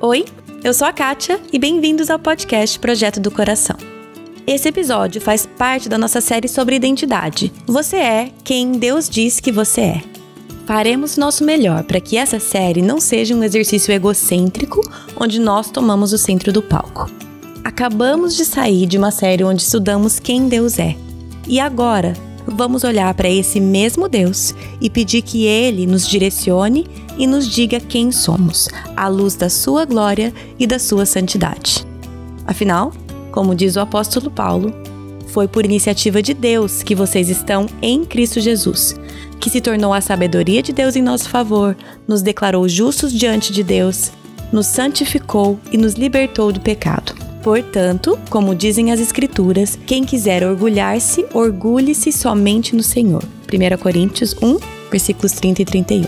Oi, eu sou a Kátia e bem-vindos ao podcast Projeto do Coração. Esse episódio faz parte da nossa série sobre identidade. Você é quem Deus diz que você é. Faremos nosso melhor para que essa série não seja um exercício egocêntrico onde nós tomamos o centro do palco. Acabamos de sair de uma série onde estudamos quem Deus é. E agora vamos olhar para esse mesmo Deus e pedir que Ele nos direcione e nos diga quem somos, à luz da Sua glória e da Sua santidade. Afinal, como diz o apóstolo Paulo, foi por iniciativa de Deus que vocês estão em Cristo Jesus, que se tornou a sabedoria de Deus em nosso favor, nos declarou justos diante de Deus, nos santificou e nos libertou do pecado. Portanto, como dizem as Escrituras, quem quiser orgulhar-se, orgulhe-se somente no Senhor. 1 Coríntios 1, versículos 30 e 31.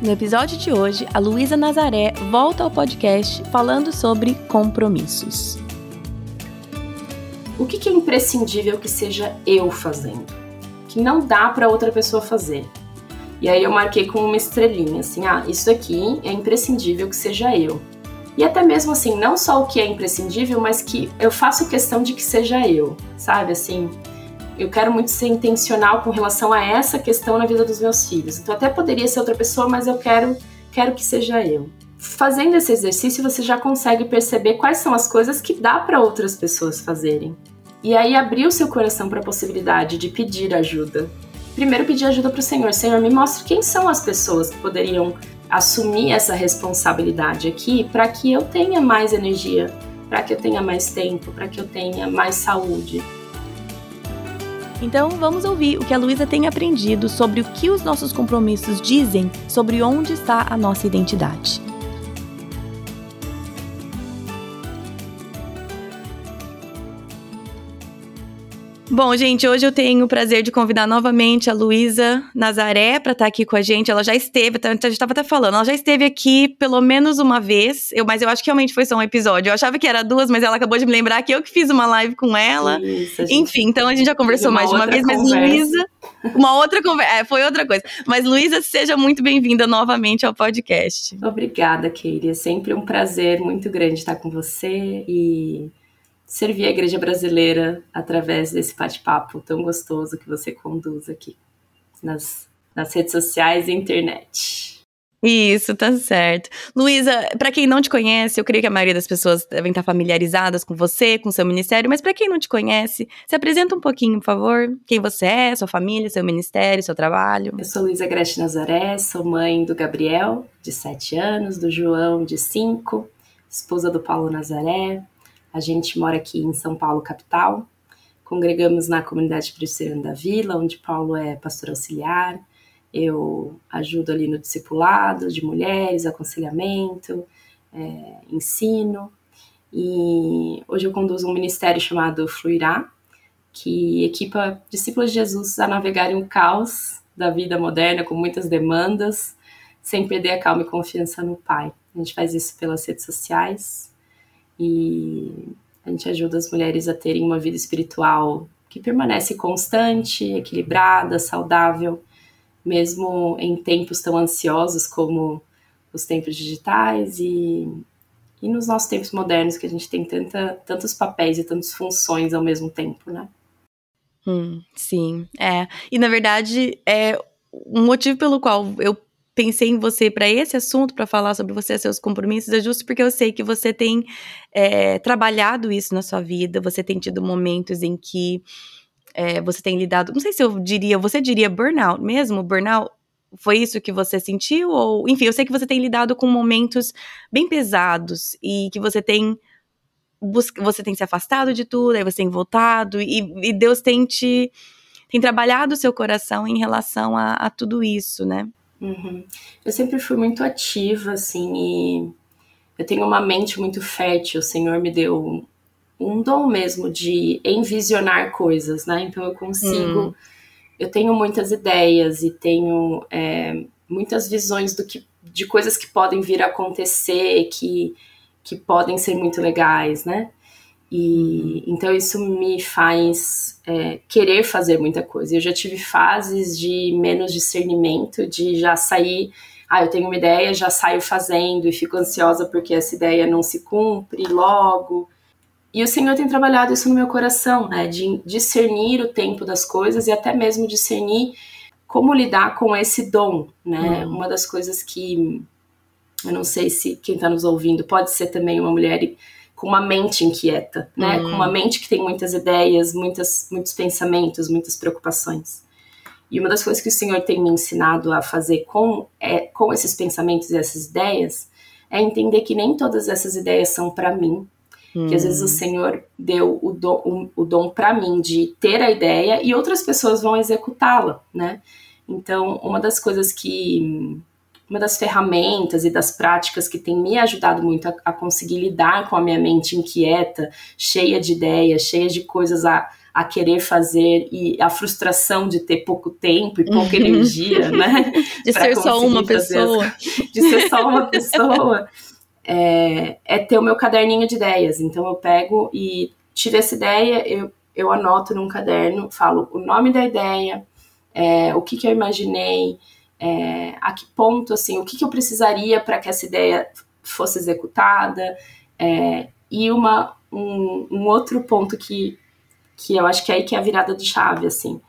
No episódio de hoje, a Luísa Nazaré volta ao podcast falando sobre compromissos. O que é imprescindível que seja eu fazendo? Que não dá para outra pessoa fazer. E aí eu marquei com uma estrelinha, assim, ah, isso aqui é imprescindível que seja eu. E até mesmo assim, não só o que é imprescindível, mas que eu faço questão de que seja eu, sabe? Assim, eu quero muito ser intencional com relação a essa questão na vida dos meus filhos. Então até poderia ser outra pessoa, mas eu quero quero que seja eu. Fazendo esse exercício, você já consegue perceber quais são as coisas que dá para outras pessoas fazerem. E aí abrir o seu coração para a possibilidade de pedir ajuda. Primeiro pedir ajuda para o Senhor. Senhor, me mostre quem são as pessoas que poderiam assumir essa responsabilidade aqui para que eu tenha mais energia, para que eu tenha mais tempo, para que eu tenha mais saúde. Então vamos ouvir o que a Luísa tem aprendido sobre o que os nossos compromissos dizem sobre onde está a nossa identidade. Bom, gente, hoje eu tenho o prazer de convidar novamente a Luísa Nazaré para estar tá aqui com a gente. Ela já esteve, tá, a gente estava até falando, ela já esteve aqui pelo menos uma vez, eu, mas eu acho que realmente foi só um episódio. Eu achava que era duas, mas ela acabou de me lembrar que eu que fiz uma live com ela. Isso, Enfim, então a gente já conversou mais de uma vez, conversa. mas Luísa. Uma outra conversa. É, foi outra coisa. Mas, Luísa, seja muito bem-vinda novamente ao podcast. Obrigada, Keire. É sempre um prazer muito grande estar com você e servir a igreja brasileira através desse bate-papo tão gostoso que você conduz aqui nas, nas redes sociais e internet. Isso, tá certo. Luísa, para quem não te conhece, eu creio que a maioria das pessoas devem estar familiarizadas com você, com seu ministério, mas para quem não te conhece, se apresenta um pouquinho, por favor. Quem você é, sua família, seu ministério, seu trabalho. Eu sou Luísa Gretchen Nazaré, sou mãe do Gabriel, de 7 anos, do João, de 5, esposa do Paulo Nazaré, a gente mora aqui em São Paulo, capital. Congregamos na comunidade presbiteriana da Vila, onde Paulo é pastor auxiliar. Eu ajudo ali no discipulado de mulheres, aconselhamento, é, ensino. E hoje eu conduzo um ministério chamado Fluirá, que equipa discípulos de Jesus a navegarem o caos da vida moderna com muitas demandas, sem perder a calma e confiança no Pai. A gente faz isso pelas redes sociais, e a gente ajuda as mulheres a terem uma vida espiritual que permanece constante, equilibrada, saudável, mesmo em tempos tão ansiosos como os tempos digitais e, e nos nossos tempos modernos que a gente tem tanta, tantos papéis e tantas funções ao mesmo tempo, né? Hum, sim, é. E na verdade, é um motivo pelo qual eu pensei em você para esse assunto, para falar sobre você seus compromissos, é justo porque eu sei que você tem é, trabalhado isso na sua vida, você tem tido momentos em que é, você tem lidado, não sei se eu diria, você diria burnout mesmo? Burnout foi isso que você sentiu? Ou, enfim, eu sei que você tem lidado com momentos bem pesados e que você tem você tem se afastado de tudo, aí você tem voltado, e, e Deus tem te tem trabalhado o seu coração em relação a, a tudo isso, né? Uhum. Eu sempre fui muito ativa, assim, e eu tenho uma mente muito fértil. O Senhor me deu um dom mesmo de envisionar coisas, né? Então eu consigo. Hum. Eu tenho muitas ideias e tenho é, muitas visões do que, de coisas que podem vir a acontecer, que, que podem ser muito legais, né? E então isso me faz é, querer fazer muita coisa. Eu já tive fases de menos discernimento, de já sair ah, eu tenho uma ideia, já saio fazendo e fico ansiosa porque essa ideia não se cumpre logo. E o Senhor tem trabalhado isso no meu coração, né? De discernir o tempo das coisas e até mesmo discernir como lidar com esse dom, né? Uhum. Uma das coisas que eu não sei se quem está nos ouvindo pode ser também uma mulher com uma mente inquieta, né? Uhum. Com uma mente que tem muitas ideias, muitas, muitos pensamentos, muitas preocupações. E uma das coisas que o Senhor tem me ensinado a fazer com, é, com esses pensamentos e essas ideias é entender que nem todas essas ideias são para mim. Que às vezes o hum. Senhor deu o dom, o, o dom para mim de ter a ideia e outras pessoas vão executá-la, né? Então, uma das coisas que uma das ferramentas e das práticas que tem me ajudado muito a, a, conseguir lidar com a minha mente inquieta, cheia de ideias, cheia de coisas a, a querer fazer e a frustração de ter pouco tempo e pouca energia, né? De ser só uma pessoa. As, de ser só uma pessoa. É, é, ter o meu caderninho de ideias. Então eu pego e tive essa ideia, eu, eu anoto num caderno, falo o nome da ideia, é, o que, que eu imaginei, é, a que ponto, assim, o que, que eu precisaria para que essa ideia fosse executada, é, e uma, um, um, outro ponto que, que eu acho que é aí que é a virada de chave, assim,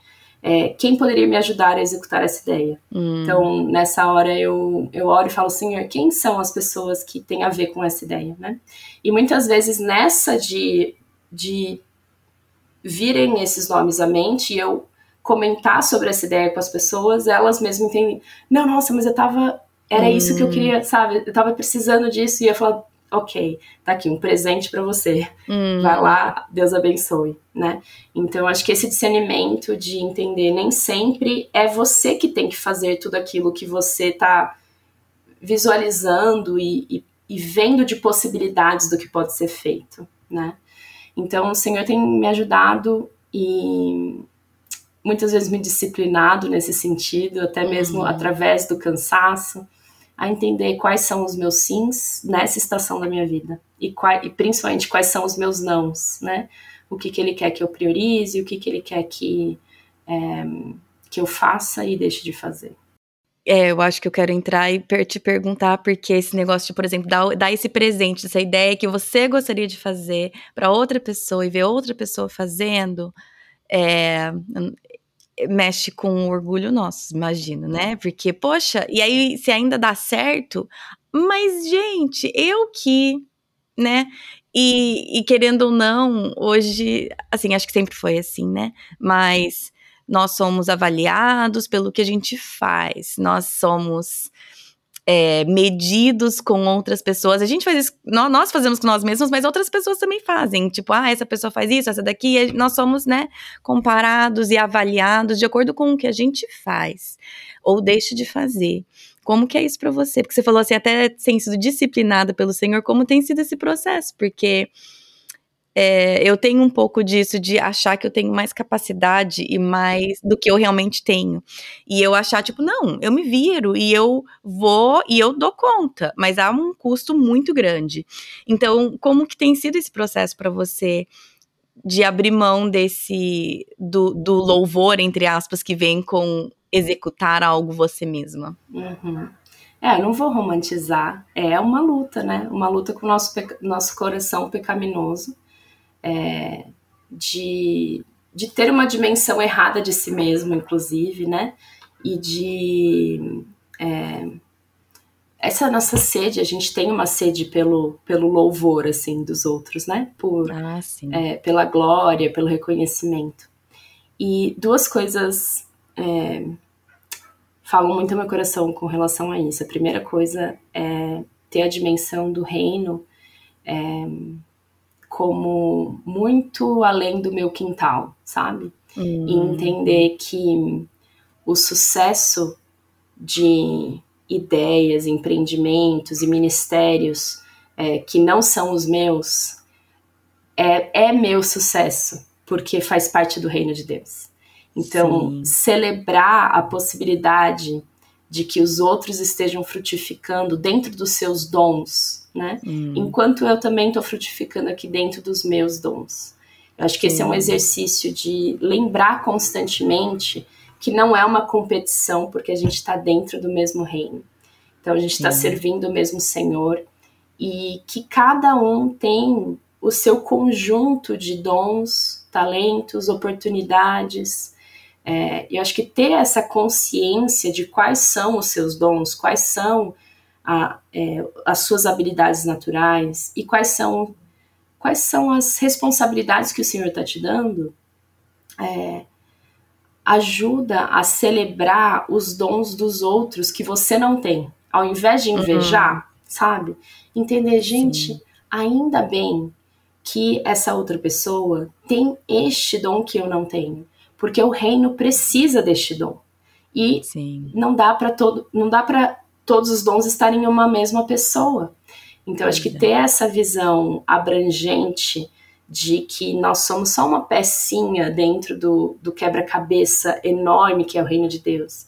é, quem poderia me ajudar a executar essa ideia? Hum. Então, nessa hora eu, eu oro e falo, Senhor, quem são as pessoas que têm a ver com essa ideia, né? E muitas vezes nessa de, de virem esses nomes à mente, eu comentar sobre essa ideia com as pessoas, elas mesmas entendem, não, nossa, mas eu tava, era hum. isso que eu queria, sabe? Eu tava precisando disso e eu falar, ok, tá aqui um presente para você. Hum. Vai lá, Deus abençoe, né? Então acho que esse discernimento de entender nem sempre é você que tem que fazer tudo aquilo que você tá visualizando e, e, e vendo de possibilidades do que pode ser feito, né? Então o Senhor tem me ajudado e muitais vezes me disciplinado nesse sentido, até mesmo uhum. através do cansaço, a entender quais são os meus sims nessa estação da minha vida e, qual, e principalmente quais são os meus nãos, né? O que, que ele quer que eu priorize, o que, que ele quer que, é, que eu faça e deixe de fazer. É, eu acho que eu quero entrar e te perguntar porque esse negócio de, por exemplo, dar, dar esse presente, essa ideia que você gostaria de fazer para outra pessoa e ver outra pessoa fazendo, é, mexe com o orgulho nosso, imagino, né? Porque, poxa, e aí se ainda dá certo, mas, gente, eu que, né? E, e querendo ou não, hoje, assim, acho que sempre foi assim, né? Mas nós somos avaliados pelo que a gente faz, nós somos é, medidos com outras pessoas. A gente faz isso, nós fazemos com nós mesmos, mas outras pessoas também fazem. Tipo, ah, essa pessoa faz isso, essa daqui. Nós somos, né, comparados e avaliados de acordo com o que a gente faz ou deixa de fazer. Como que é isso para você? Porque você falou assim, até sem sido disciplinada pelo Senhor, como tem sido esse processo? Porque é, eu tenho um pouco disso de achar que eu tenho mais capacidade e mais do que eu realmente tenho. E eu achar, tipo, não, eu me viro e eu vou e eu dou conta, mas há um custo muito grande. Então, como que tem sido esse processo para você de abrir mão desse do, do, louvor, entre aspas, que vem com executar algo você mesma? Uhum. É, não vou romantizar. É uma luta, né? Uma luta com o nosso, nosso coração pecaminoso é, de, de ter uma dimensão errada de si mesmo, inclusive, né? E de. É, essa nossa sede, a gente tem uma sede pelo, pelo louvor, assim, dos outros, né? Por, ah, é, pela glória, pelo reconhecimento. E duas coisas é, falam muito ao meu coração com relação a isso. A primeira coisa é ter a dimensão do reino é, como muito além do meu quintal, sabe? Hum. E entender que o sucesso de ideias, empreendimentos e ministérios é, que não são os meus é, é meu sucesso, porque faz parte do reino de Deus. Então, Sim. celebrar a possibilidade de que os outros estejam frutificando dentro dos seus dons, né? Hum. Enquanto eu também estou frutificando aqui dentro dos meus dons. Eu acho que esse é um exercício de lembrar constantemente que não é uma competição porque a gente está dentro do mesmo reino. Então a gente está servindo o mesmo Senhor e que cada um tem o seu conjunto de dons, talentos, oportunidades. É, eu acho que ter essa consciência de quais são os seus dons, quais são a, é, as suas habilidades naturais e quais são quais são as responsabilidades que o Senhor está te dando, é, ajuda a celebrar os dons dos outros que você não tem. Ao invés de invejar, uhum. sabe? Entender, gente, Sim. ainda bem que essa outra pessoa tem este dom que eu não tenho, porque o reino precisa deste dom. E Sim. não dá para todo, não dá para todos os dons estarem em uma mesma pessoa. Então, acho que ter essa visão abrangente de que nós somos só uma pecinha dentro do, do quebra-cabeça enorme que é o reino de Deus.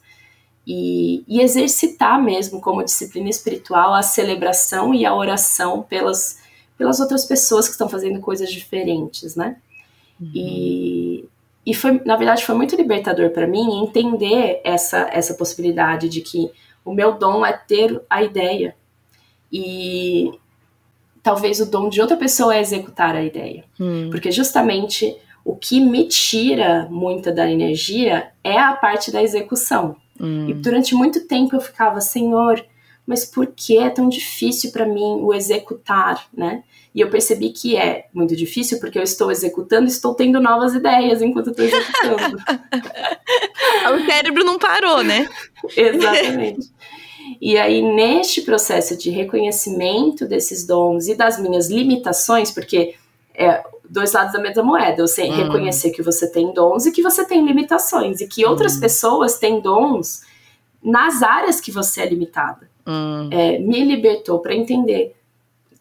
E, e, exercitar mesmo como disciplina espiritual a celebração e a oração pelas, pelas outras pessoas que estão fazendo coisas diferentes, né? Uhum. E, e foi, na verdade, foi muito libertador para mim entender essa, essa possibilidade de que o meu dom é ter a ideia e talvez o dom de outra pessoa é executar a ideia. Hum. Porque justamente o que me tira muita da energia é a parte da execução. Hum. E durante muito tempo eu ficava, Senhor, mas por que é tão difícil para mim o executar, né? E eu percebi que é muito difícil porque eu estou executando, estou tendo novas ideias enquanto estou executando. o cérebro não parou, né? Exatamente. E aí, neste processo de reconhecimento desses dons e das minhas limitações, porque é dois lados da mesma moeda, você hum. reconhecer que você tem dons e que você tem limitações, e que outras hum. pessoas têm dons nas áreas que você é limitada. Hum. É, me libertou para entender.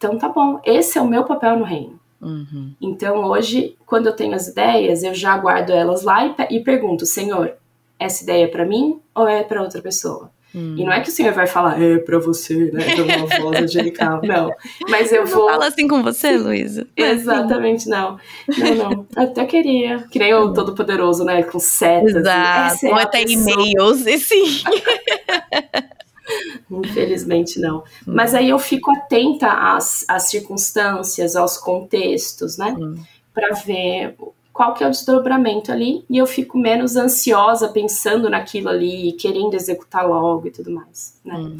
Então, tá bom, esse é o meu papel no reino. Uhum. Então, hoje, quando eu tenho as ideias, eu já guardo elas lá e, e pergunto, Senhor, essa ideia é para mim ou é para outra pessoa? Hum. E não é que o senhor vai falar, é pra você, né? Com uma voz angelical. Não. Mas eu, vou. Fala assim com você, Luísa. Exatamente, não. Não, não. Até queria. Que nem o hum. Todo-Poderoso, né? Com setas. Exato. É Ou até e-mails, e sim. Infelizmente não. Hum. Mas aí eu fico atenta às, às circunstâncias, aos contextos, né? Hum. Para ver qual que é o desdobramento ali, e eu fico menos ansiosa pensando naquilo ali, querendo executar logo e tudo mais, né? Hum.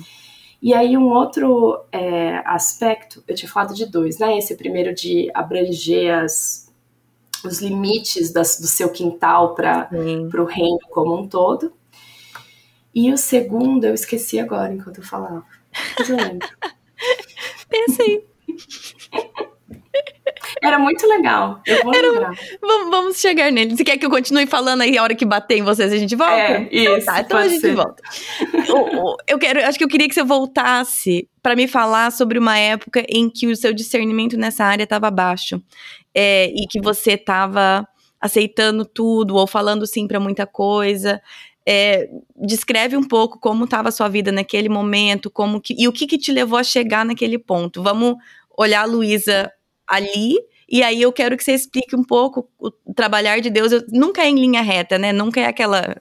E aí um outro é, aspecto, eu tinha falado de dois, né? Esse primeiro de abranger as, os limites das, do seu quintal para o reino como um todo. E o segundo, eu esqueci agora enquanto eu falava. Mas eu lembro. Pensa aí. Era muito legal. Eu vou Era, lembrar. Vamos, vamos, chegar nele. Você quer que eu continue falando aí a hora que bater em vocês a gente volta? É, isso. Tá, então a gente ser. volta. eu, eu, quero, acho que eu queria que você voltasse para me falar sobre uma época em que o seu discernimento nessa área estava baixo. É, e que você estava aceitando tudo ou falando sim para muita coisa. É, descreve um pouco como estava a sua vida naquele momento, como que, e o que, que te levou a chegar naquele ponto. Vamos olhar a Luísa ali e aí eu quero que você explique um pouco o trabalhar de Deus. Eu, nunca é em linha reta, né? Nunca é aquela.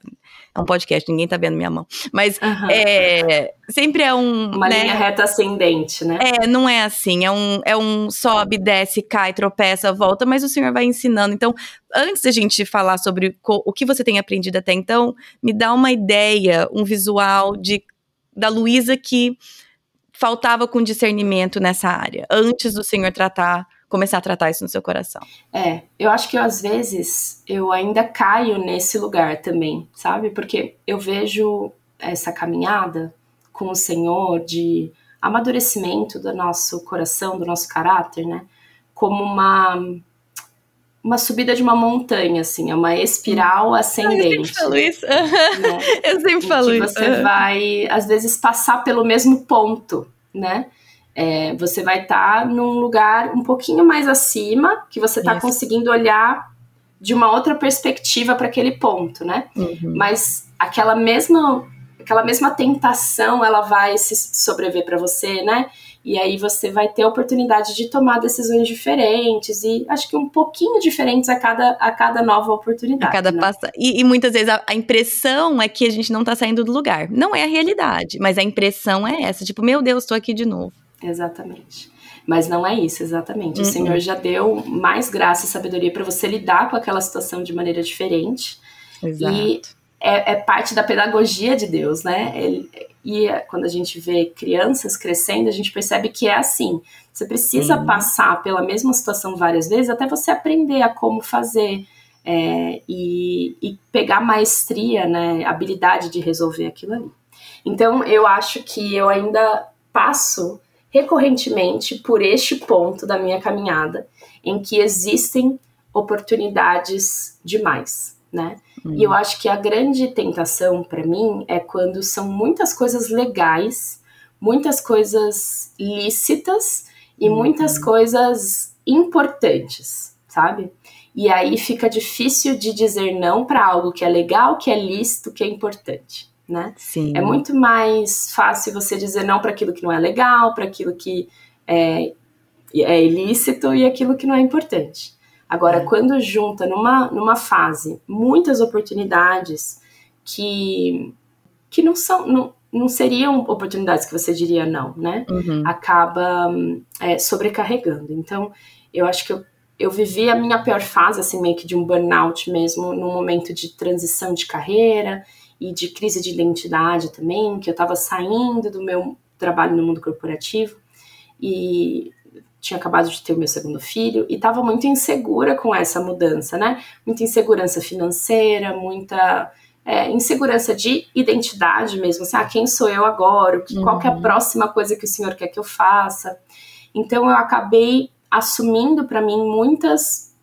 É um podcast, ninguém tá vendo minha mão. Mas uhum. é, sempre é um. Uma né? linha reta ascendente, né? É, não é assim. É um, é um sobe, desce, cai, tropeça, volta, mas o Senhor vai ensinando. Então, antes da gente falar sobre o que você tem aprendido até então, me dá uma ideia, um visual de da Luísa que faltava com discernimento nessa área, antes do Senhor tratar começar a tratar isso no seu coração. É, eu acho que às vezes eu ainda caio nesse lugar também, sabe? Porque eu vejo essa caminhada com o Senhor de amadurecimento do nosso coração, do nosso caráter, né? Como uma uma subida de uma montanha, assim, é uma espiral ascendente. Ah, eu sempre falo isso. Né? Eu sempre falo isso. Você vai, às vezes, passar pelo mesmo ponto, né? É, você vai estar tá num lugar um pouquinho mais acima, que você está conseguindo olhar de uma outra perspectiva para aquele ponto, né? Uhum. Mas aquela mesma aquela mesma tentação ela vai se sobreviver para você, né? E aí você vai ter a oportunidade de tomar decisões diferentes e acho que um pouquinho diferentes a cada, a cada nova oportunidade. A cada né? passa... E, e, muitas vezes a, a, impressão é que a gente não tá saindo do lugar. Não é a realidade, mas a impressão é essa, tipo, meu Deus, tô aqui de novo. Exatamente. Mas não é isso, exatamente. Uhum. O Senhor já deu mais graça e sabedoria para você lidar com aquela situação de maneira diferente. Exato. E é, é, parte da pedagogia de Deus, né? Ele, e é, quando a gente vê crianças crescendo, a gente percebe que é assim. Você precisa uhum. passar pela mesma situação várias vezes até você aprender a como fazer é, e, e, pegar maestria, né? Habilidade de resolver aquilo ali. Então, eu acho que eu ainda passo recorrentemente por este ponto da minha caminhada em que existem oportunidades demais, né? Uhum. E eu acho que a grande tentação para mim é quando são muitas coisas legais, muitas coisas lícitas e uhum. muitas coisas importantes, sabe? E aí fica difícil de dizer não para algo que é legal, que é lícito, que é importante, né? Sim. É muito mais fácil você dizer não para aquilo que não é legal, para aquilo que é, é ilícito e aquilo que não é importante. Agora, é. quando junta numa, numa fase muitas oportunidades que, que não são. Não, não seriam oportunidades que você diria não, né? Uhum. Acaba é, sobrecarregando. Então, eu acho que eu, eu vivi a minha pior fase, assim, meio que de um burnout mesmo, num momento de transição de carreira e de crise de identidade também, que eu estava saindo do meu trabalho no mundo corporativo e tinha acabado de ter o meu segundo filho e estava muito insegura com essa mudança, né? Muita insegurança financeira, muita é, insegurança de identidade mesmo, assim, ah, quem sou eu agora? Que, uhum. Qual que é a uhum. próxima coisa que o senhor quer que eu faça? Então eu acabei assumindo para mim muitas,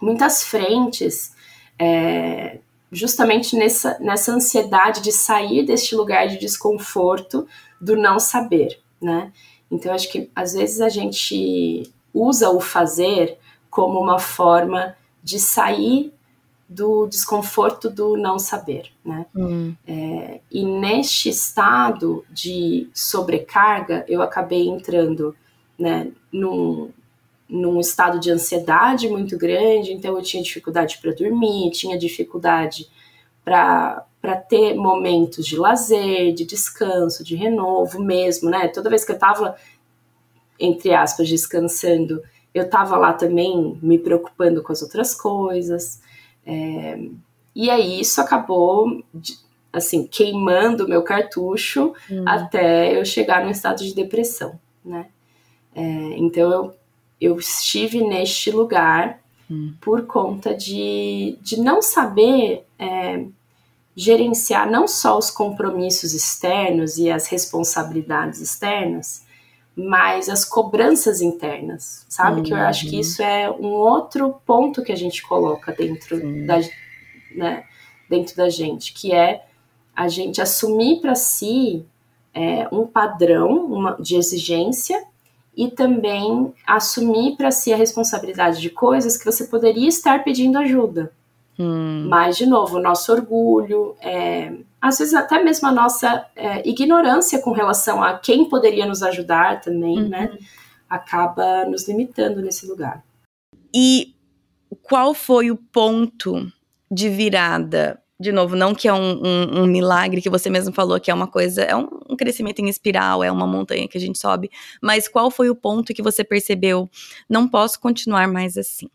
muitas frentes, é, justamente nessa, nessa ansiedade de sair deste lugar de desconforto do não saber, né? Então, acho que às vezes a gente usa o fazer como uma forma de sair do desconforto do não saber, né? Hum. É, e neste estado de sobrecarga, eu acabei entrando, né, num, num estado de ansiedade muito grande, então eu tinha dificuldade para dormir, tinha dificuldade para para ter momentos de lazer, de descanso, de renovo mesmo, né? Toda vez que eu estava entre aspas descansando, eu estava lá também me preocupando com as outras coisas. É, e aí isso acabou assim queimando o meu cartucho hum. até eu chegar no estado de depressão, né? É, então eu, eu estive neste lugar hum. por conta de, de não saber é, gerenciar não só os compromissos externos e as responsabilidades externas, mas as cobranças internas, sabe? Uhum. Que eu acho que uhum. isso é um outro ponto que a gente coloca dentro da, né, dentro da gente, que é a gente assumir para si é, um padrão uma, de exigência e também assumir para si a responsabilidade de coisas que você poderia estar pedindo ajuda. Hum. Mas, de novo, o nosso orgulho, é, às vezes até mesmo a nossa é, ignorância com relação a quem poderia nos ajudar também, uhum. né? Acaba nos limitando nesse lugar. E qual foi o ponto de virada? De novo, não que é um, um, um milagre que você mesmo falou que é uma coisa, é um, um crescimento em espiral, é uma montanha que a gente sobe, mas qual foi o ponto que você percebeu? Não posso continuar mais assim.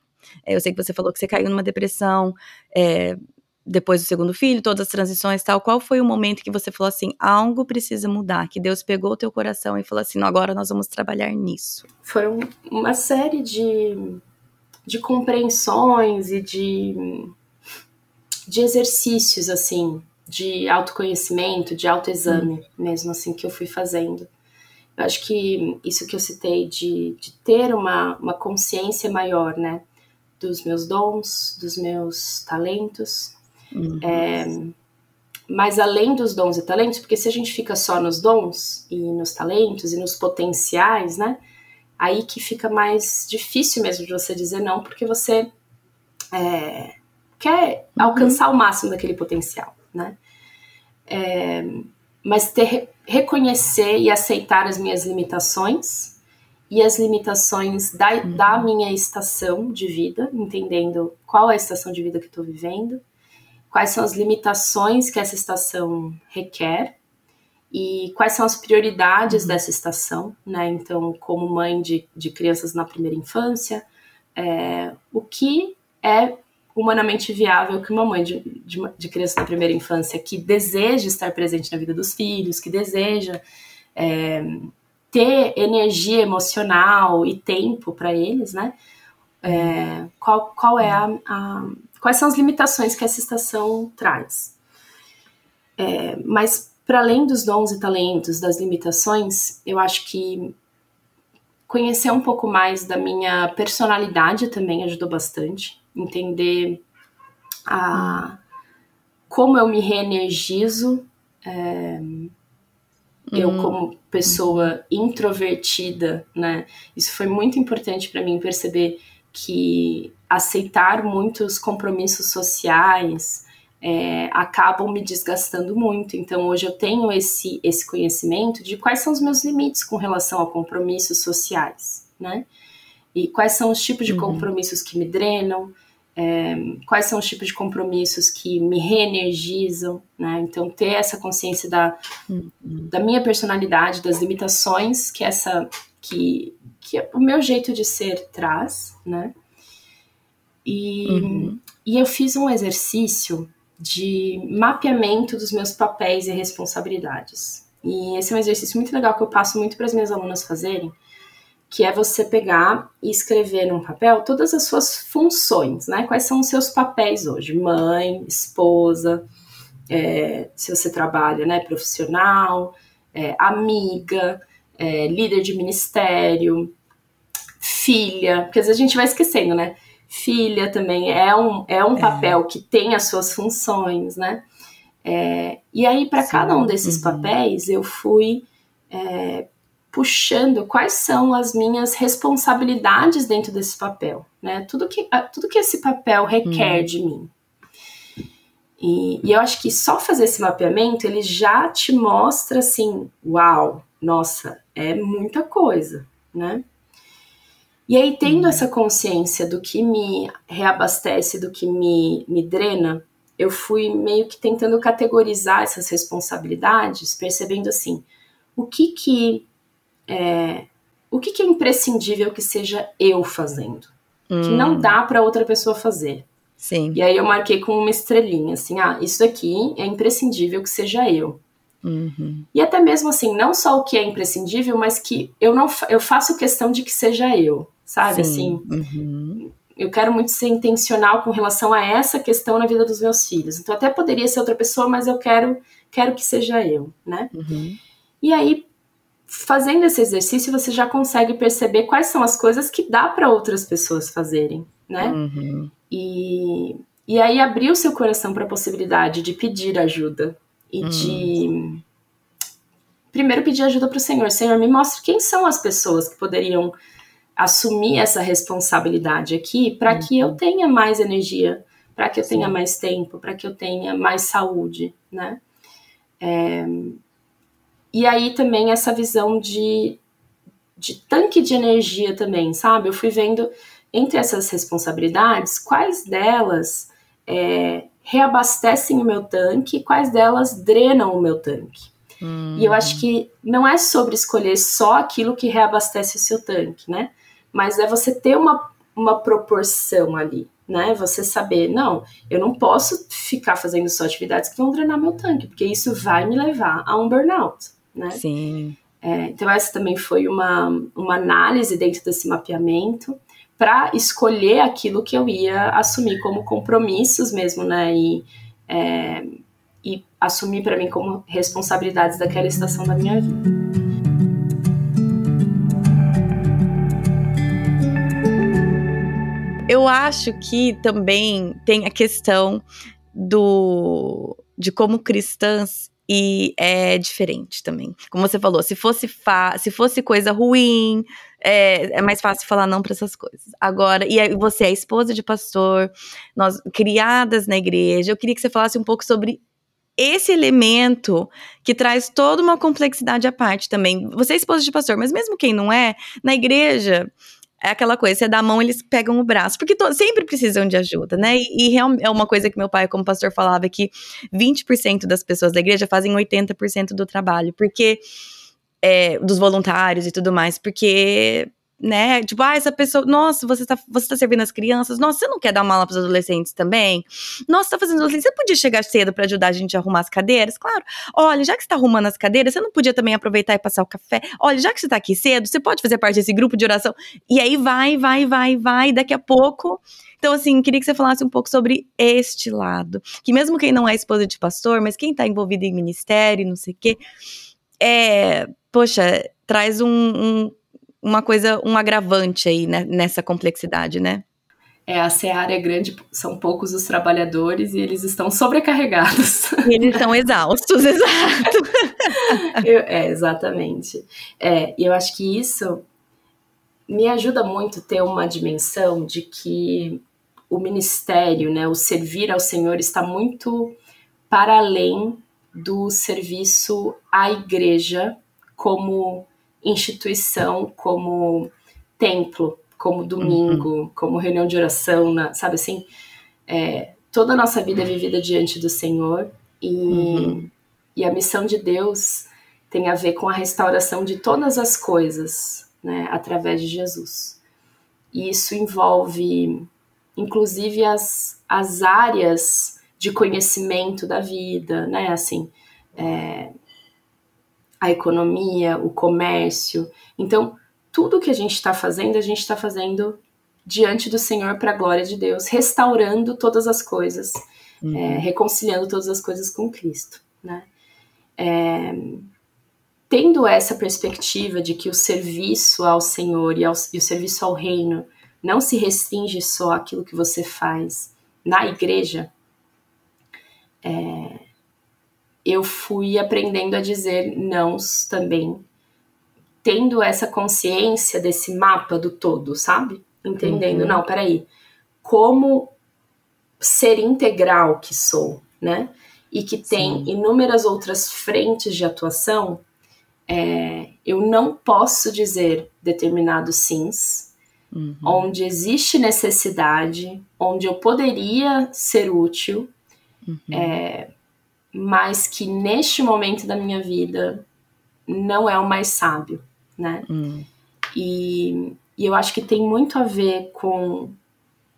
É, eu sei que você falou que você caiu numa depressão é, depois do segundo filho, todas as transições e tal. Qual foi o momento que você falou assim, algo precisa mudar, que Deus pegou o teu coração e falou assim, agora nós vamos trabalhar nisso? Foram uma série de, de compreensões e de, de exercícios, assim, de autoconhecimento, de autoexame hum. mesmo, assim, que eu fui fazendo. Eu acho que isso que eu citei de, de ter uma, uma consciência maior, né? dos meus dons, dos meus talentos. Uhum. É, mas além dos dons e talentos, porque se a gente fica só nos dons e nos talentos e nos potenciais, né? Aí que fica mais difícil mesmo de você dizer não, porque você é, quer uhum. alcançar o máximo daquele potencial, né? É, mas ter, reconhecer e aceitar as minhas limitações e as limitações da, uhum. da minha estação de vida, entendendo qual é a estação de vida que estou vivendo, quais são as limitações que essa estação requer e quais são as prioridades uhum. dessa estação, né? Então, como mãe de, de crianças na primeira infância, é, o que é humanamente viável que uma mãe de, de, de, criança na primeira infância que deseja estar presente na vida dos filhos, que deseja é, ter energia emocional e tempo para eles, né? É, qual, qual é a, a, quais são as limitações que essa estação traz? É, mas para além dos dons e talentos, das limitações, eu acho que conhecer um pouco mais da minha personalidade também ajudou bastante. Entender a, como eu me reenergizo. É, eu, hum. como pessoa introvertida, né? Isso foi muito importante para mim perceber que aceitar muitos compromissos sociais, é, acabam me desgastando muito. Então, hoje eu tenho esse, esse conhecimento de quais são os meus limites com relação a compromissos sociais, né? E quais são os tipos de uhum. compromissos que me drenam, é, quais são os tipos de compromissos que me reenergizam, né? Então, ter essa consciência da, uhum. da minha personalidade, das limitações que essa que, que o meu jeito de ser traz, né? E, uhum. e eu fiz um exercício de mapeamento dos meus papéis e responsabilidades. E esse é um exercício muito legal que eu passo muito para as minhas alunas fazerem, que é você pegar e escrever num papel todas as suas funções, né? Quais são os seus papéis hoje? Mãe, esposa, é, se você trabalha, né? Profissional, é, amiga, é, líder de ministério, filha, porque às vezes a gente vai esquecendo, né? filha também é um, é um é. papel que tem as suas funções, né? É, e aí, para cada um desses uhum. papéis, eu fui é, puxando quais são as minhas responsabilidades dentro desse papel, né? Tudo que, tudo que esse papel requer uhum. de mim. E, e, eu acho que só fazer esse mapeamento, ele já te mostra assim, uau, nossa, é muita coisa, né? E aí, tendo essa consciência do que me reabastece, do que me, me drena, eu fui meio que tentando categorizar essas responsabilidades, percebendo assim, o que que é, o que, que é imprescindível que seja eu fazendo, hum. que não dá para outra pessoa fazer. Sim. E aí eu marquei com uma estrelinha, assim, ah, isso aqui é imprescindível que seja eu. Uhum. E até mesmo assim, não só o que é imprescindível, mas que eu não eu faço questão de que seja eu sabe? Sim. Assim, uhum. eu quero muito ser intencional com relação a essa questão na vida dos meus filhos. Então, até poderia ser outra pessoa, mas eu quero, quero que seja eu, né? Uhum. E aí, fazendo esse exercício, você já consegue perceber quais são as coisas que dá para outras pessoas fazerem, né? Uhum. E, e aí, abrir o seu coração para a possibilidade de pedir ajuda e de hum. primeiro pedir ajuda para o Senhor. Senhor, me mostre quem são as pessoas que poderiam assumir essa responsabilidade aqui para uhum. que eu tenha mais energia, para que eu Sim. tenha mais tempo, para que eu tenha mais saúde, né? É, e aí também essa visão de, de tanque de energia também, sabe? Eu fui vendo entre essas responsabilidades quais delas é, reabastecem o meu tanque, quais delas drenam o meu tanque. Hum. E eu acho uhum. que não é sobre escolher só aquilo que reabastece o seu tanque, né? mas é você ter uma, uma proporção ali, né? Você saber, não, eu não posso ficar fazendo só atividades que vão drenar meu tanque, porque isso vai me levar a um burnout, né? Sim. É, então, essa também foi uma, uma análise dentro desse mapeamento para escolher aquilo que eu ia assumir como compromissos mesmo, né? E, é, e assumir para mim como responsabilidades daquela estação da minha vida. Eu acho que também tem a questão do de como cristãs e é diferente também. Como você falou, se fosse se fosse coisa ruim, é, é mais fácil falar não para essas coisas. Agora, e você é esposa de pastor, nós criadas na igreja. Eu queria que você falasse um pouco sobre esse elemento que traz toda uma complexidade à parte também. Você é esposa de pastor, mas mesmo quem não é, na igreja é aquela coisa, você dá a mão, eles pegam o braço, porque sempre precisam de ajuda, né? E, e é uma coisa que meu pai, como pastor, falava que 20% das pessoas da igreja fazem 80% do trabalho, porque é, dos voluntários e tudo mais, porque né? Tipo, ah, essa pessoa, nossa, você tá, você tá servindo as crianças, nossa, você não quer dar uma aula pros adolescentes também? Nossa, tá fazendo adolescentes, você podia chegar cedo para ajudar a gente a arrumar as cadeiras? Claro. Olha, já que você tá arrumando as cadeiras, você não podia também aproveitar e passar o café? Olha, já que você tá aqui cedo, você pode fazer parte desse grupo de oração? E aí vai, vai, vai, vai, daqui a pouco. Então, assim, queria que você falasse um pouco sobre este lado. Que mesmo quem não é esposa de pastor, mas quem tá envolvido em ministério, não sei o quê, é, poxa, traz um, um uma coisa, um agravante aí né, nessa complexidade, né? É, a seara é grande, são poucos os trabalhadores e eles estão sobrecarregados. Eles estão exaustos, exato. eu, é, exatamente. É, e eu acho que isso me ajuda muito ter uma dimensão de que o ministério, né, o servir ao Senhor está muito para além do serviço à igreja como instituição como templo, como domingo, uhum. como reunião de oração, na, sabe assim? É, toda a nossa vida é vivida diante do Senhor e, uhum. e a missão de Deus tem a ver com a restauração de todas as coisas, né, através de Jesus. E isso envolve, inclusive, as, as áreas de conhecimento da vida, né, assim, é, a economia, o comércio. Então, tudo que a gente está fazendo, a gente está fazendo diante do Senhor para a glória de Deus, restaurando todas as coisas, uhum. é, reconciliando todas as coisas com Cristo, né? É, tendo essa perspectiva de que o serviço ao Senhor e, ao, e o serviço ao reino não se restringe só àquilo que você faz na igreja, é, eu fui aprendendo a dizer nãos também, tendo essa consciência desse mapa do todo, sabe? Entendendo, uhum. não, peraí, como ser integral que sou, né? E que tem Sim. inúmeras outras frentes de atuação, é, eu não posso dizer determinados sims, uhum. onde existe necessidade, onde eu poderia ser útil, uhum. é, mas que neste momento da minha vida não é o mais sábio, né? Hum. E, e eu acho que tem muito a ver com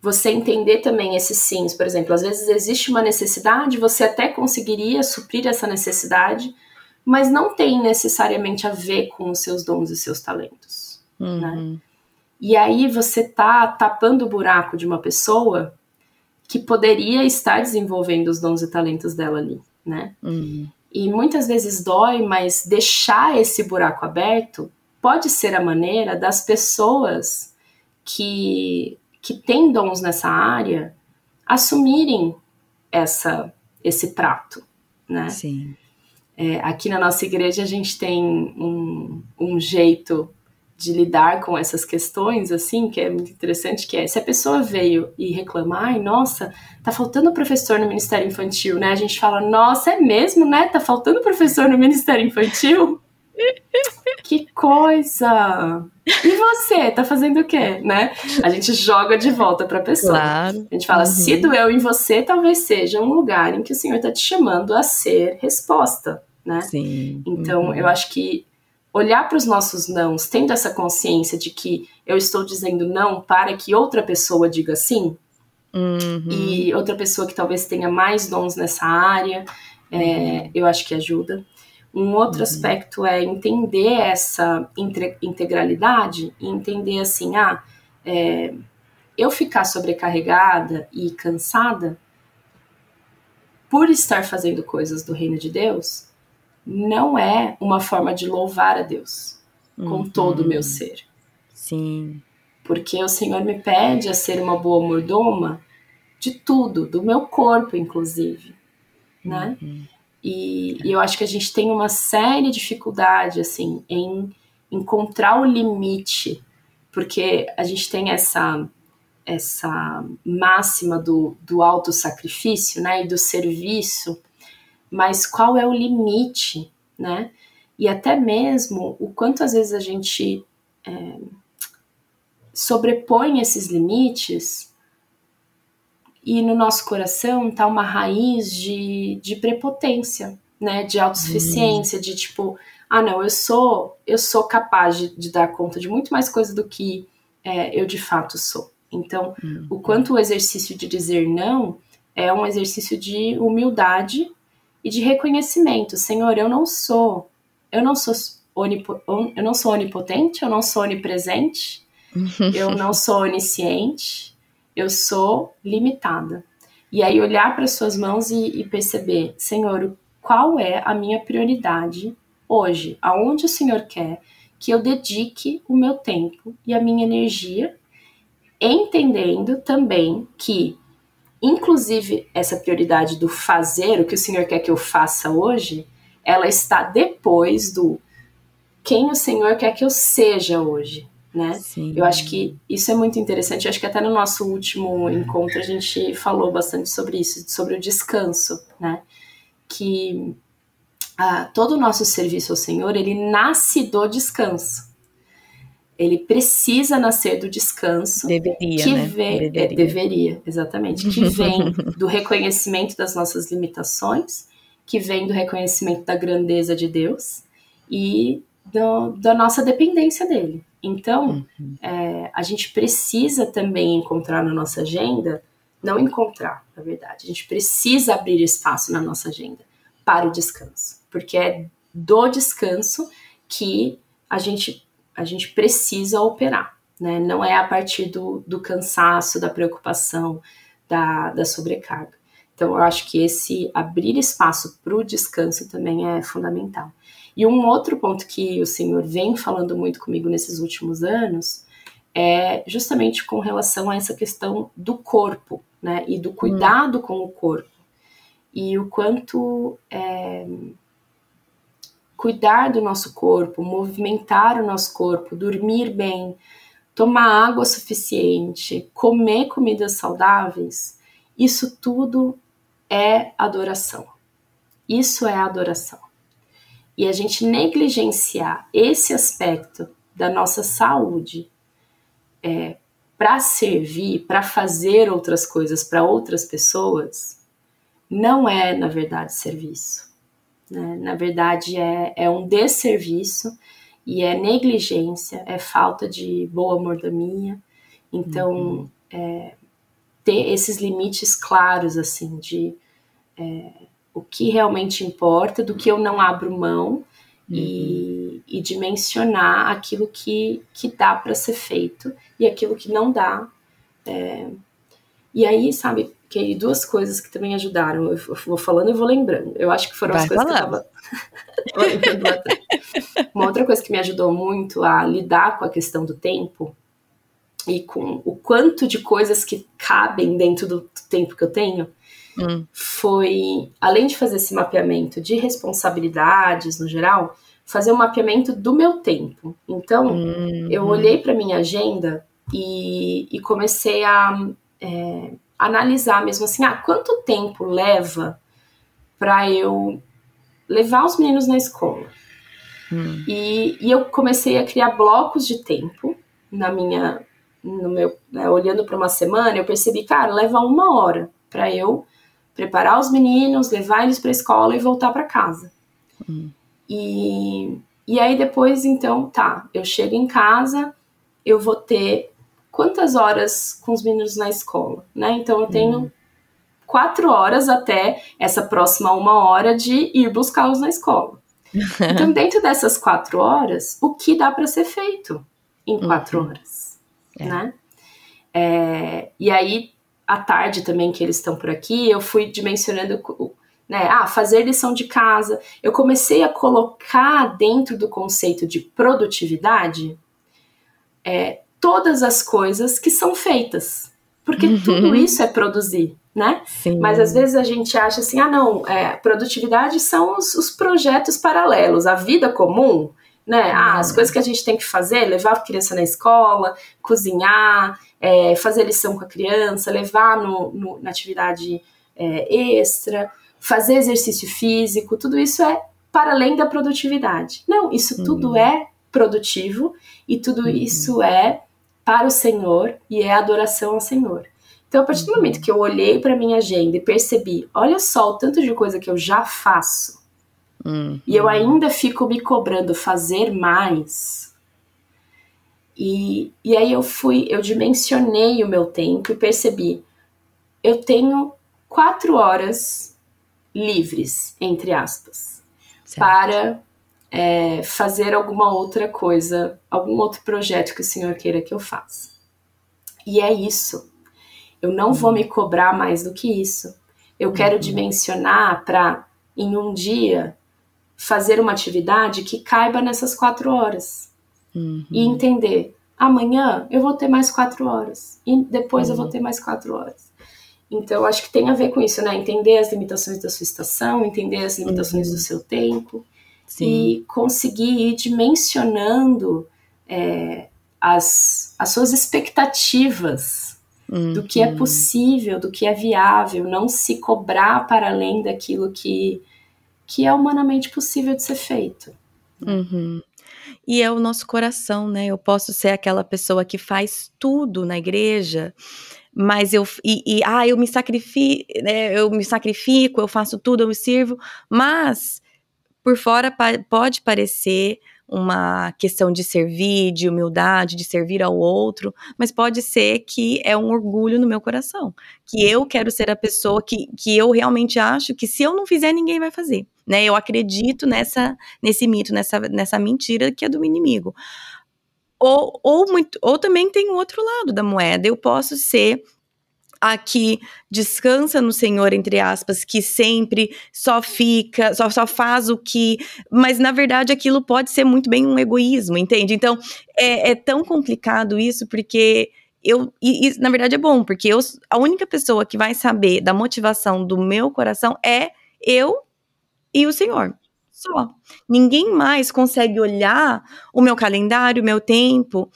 você entender também esses sims. Por exemplo, às vezes existe uma necessidade, você até conseguiria suprir essa necessidade, mas não tem necessariamente a ver com os seus dons e seus talentos, uhum. né? E aí você tá tapando o buraco de uma pessoa que poderia estar desenvolvendo os dons e talentos dela ali né? Uhum. E muitas vezes dói, mas deixar esse buraco aberto pode ser a maneira das pessoas que, que têm dons nessa área assumirem essa, esse prato, né? Sim. É, aqui na nossa igreja a gente tem um, um jeito de lidar com essas questões, assim, que é muito interessante, que é, se a pessoa veio e reclamar, ai, nossa, tá faltando professor no Ministério Infantil, né? A gente fala, nossa, é mesmo, né? Tá faltando professor no Ministério Infantil? que coisa! E você, tá fazendo o quê, né? A gente joga de volta pra pessoa. Claro. A gente fala, uhum. se doeu em você, talvez seja um lugar em que o Senhor tá te chamando a ser resposta, né? Sim. Então, uhum. eu acho que olhar para os nossos nãos, tendo essa consciência de que eu estou dizendo não para que outra pessoa diga sim, uhum. e outra pessoa que talvez tenha mais dons nessa área, é, eu acho que ajuda. Um outro uhum. aspecto é entender essa integralidade e entender assim, ah, é, eu ficar sobrecarregada e cansada por estar fazendo coisas do reino de Deus, não é uma forma de louvar a Deus com uhum. todo o meu ser. Sim. Porque o Senhor me pede a ser uma boa mordoma de tudo, do meu corpo, inclusive, né? Uhum. E, e, eu acho que a gente tem uma séria dificuldade, assim, em encontrar o limite, porque a gente tem essa essa máxima do, do auto-sacrifício, né, e do serviço, mas qual é o limite, né? E até mesmo o quanto às vezes a gente é, sobrepõe esses limites e no nosso coração tá uma raiz de, de prepotência, né? De autossuficiência, hum. de tipo, ah, não, eu sou, eu sou capaz de, de dar conta de muito mais coisa do que é, eu de fato sou. Então, hum. o quanto o exercício de dizer não é um exercício de humildade e de reconhecimento. Senhor, eu não sou, eu não sou onipo, eu não sou onipotente, eu não sou onipresente, eu não sou onisciente, eu sou limitada. E aí olhar para suas mãos e, e perceber, Senhor, qual é a minha prioridade hoje? Aonde o Senhor quer que eu dedique o meu tempo e a minha energia, entendendo também que Inclusive, essa prioridade do fazer, o que o Senhor quer que eu faça hoje, ela está depois do quem o Senhor quer que eu seja hoje, né? Sim. Eu acho que isso é muito interessante. Eu acho que até no nosso último encontro a gente falou bastante sobre isso, sobre o descanso, né? Que ah, todo o nosso serviço ao Senhor, ele nasce do descanso ele precisa nascer do descanso. Deveria, que né? Vem, deveria. É, deveria, exatamente. Que vem do reconhecimento das nossas limitações, que vem do reconhecimento da grandeza de Deus e do, da nossa dependência dele. Então, uhum. é, a gente precisa também encontrar na nossa agenda, não encontrar, na verdade, a gente precisa abrir espaço na nossa agenda para o descanso, porque é do descanso que a gente a gente precisa operar, né? Não é a partir do, do cansaço, da preocupação, da, da sobrecarga. Então, eu acho que esse abrir espaço para o descanso também é fundamental. E um outro ponto que o Senhor vem falando muito comigo nesses últimos anos é justamente com relação a essa questão do corpo, né? E do cuidado hum. com o corpo. E o quanto é, cuidar do nosso corpo, movimentar o nosso corpo, dormir bem, tomar água suficiente, comer comidas saudáveis, isso tudo é adoração. Isso é adoração. E a gente negligenciar esse aspecto da nossa saúde é, para servir, para fazer outras coisas para outras pessoas, não é, na verdade, serviço. Né? Na verdade, é, é um desserviço e é negligência, é falta de boa mordomia. Então, uhum. é, ter esses limites claros, assim, de é, o que realmente importa, do que eu não abro mão uhum. e, e dimensionar aquilo que, que dá para ser feito e aquilo que não dá. É, e aí, sabe, que duas coisas que também ajudaram. Eu vou falando e vou lembrando. Eu acho que foram Vai as coisas falando. que eu tava. Uma outra coisa que me ajudou muito a lidar com a questão do tempo e com o quanto de coisas que cabem dentro do tempo que eu tenho hum. foi, além de fazer esse mapeamento de responsabilidades no geral, fazer um mapeamento do meu tempo. Então, hum, eu olhei para minha agenda e, e comecei a é, analisar mesmo assim, ah, quanto tempo leva para eu levar os meninos na escola? Hum. E, e, eu comecei a criar blocos de tempo na minha, no meu, né, olhando para uma semana, eu percebi, cara, leva uma hora para eu preparar os meninos, levar eles para a escola e voltar para casa. Hum. E, e aí depois, então, tá, eu chego em casa, eu vou ter quantas horas com os meninos na escola, né? Então eu tenho uhum. quatro horas até essa próxima uma hora de ir buscá-los na escola. Então, dentro dessas quatro horas, o que dá para ser feito em quatro uhum. horas, é. né? É, e aí, à tarde também que eles estão por aqui, eu fui dimensionando, né? Ah, fazer lição de casa. Eu comecei a colocar dentro do conceito de produtividade é, todas as coisas que são feitas. Porque uhum. tudo isso é produzir, né? Sim. Mas às vezes a gente acha assim, ah não, é, produtividade são os, os projetos paralelos, a vida comum, né? Ah, as uhum. coisas que a gente tem que fazer, levar a criança na escola, cozinhar, é, fazer lição com a criança, levar no, no na atividade é, extra, fazer exercício físico, tudo isso é para além da produtividade. Não, isso uhum. tudo é produtivo e tudo uhum. isso é para o Senhor e é adoração ao Senhor. Então, a partir do uhum. momento que eu olhei para minha agenda e percebi, olha só o tanto de coisa que eu já faço, uhum. e eu ainda fico me cobrando fazer mais. E, e aí eu fui, eu dimensionei o meu tempo e percebi, eu tenho quatro horas livres, entre aspas, certo. para é, fazer alguma outra coisa, algum outro projeto que o Senhor queira que eu faça. E é isso. Eu não vou me cobrar mais do que isso. Eu quero uhum. dimensionar para, em um dia, fazer uma atividade que caiba nessas quatro horas. Uhum. E entender, amanhã eu vou ter mais quatro horas. E depois uhum. eu vou uhum. ter mais quatro horas. Então, acho que tem a ver com isso, né? Entender as limitações da sua estação, entender as limitações do uhum. seu tempo. Sim. E conseguir ir dimensionando é, as, as suas expectativas uhum. do que é uhum. possível, do que é viável, não se cobrar para além daquilo que, que é humanamente possível de ser feito. Uhum. E é o nosso coração, né? Eu posso ser aquela pessoa que faz tudo na igreja, mas eu e, e ah, eu me sacrifico, né, eu me sacrifico, eu faço tudo, eu me sirvo, mas por fora pa pode parecer uma questão de servir, de humildade, de servir ao outro, mas pode ser que é um orgulho no meu coração, que eu quero ser a pessoa que, que eu realmente acho que se eu não fizer, ninguém vai fazer, né? Eu acredito nessa, nesse mito, nessa, nessa mentira que é do inimigo. Ou, ou, muito, ou também tem o outro lado da moeda, eu posso ser a que descansa no Senhor, entre aspas, que sempre só fica, só, só faz o que. Mas na verdade aquilo pode ser muito bem um egoísmo, entende? Então é, é tão complicado isso, porque eu. E, e, na verdade é bom, porque eu, a única pessoa que vai saber da motivação do meu coração é eu e o Senhor. Só. Ninguém mais consegue olhar o meu calendário, o meu tempo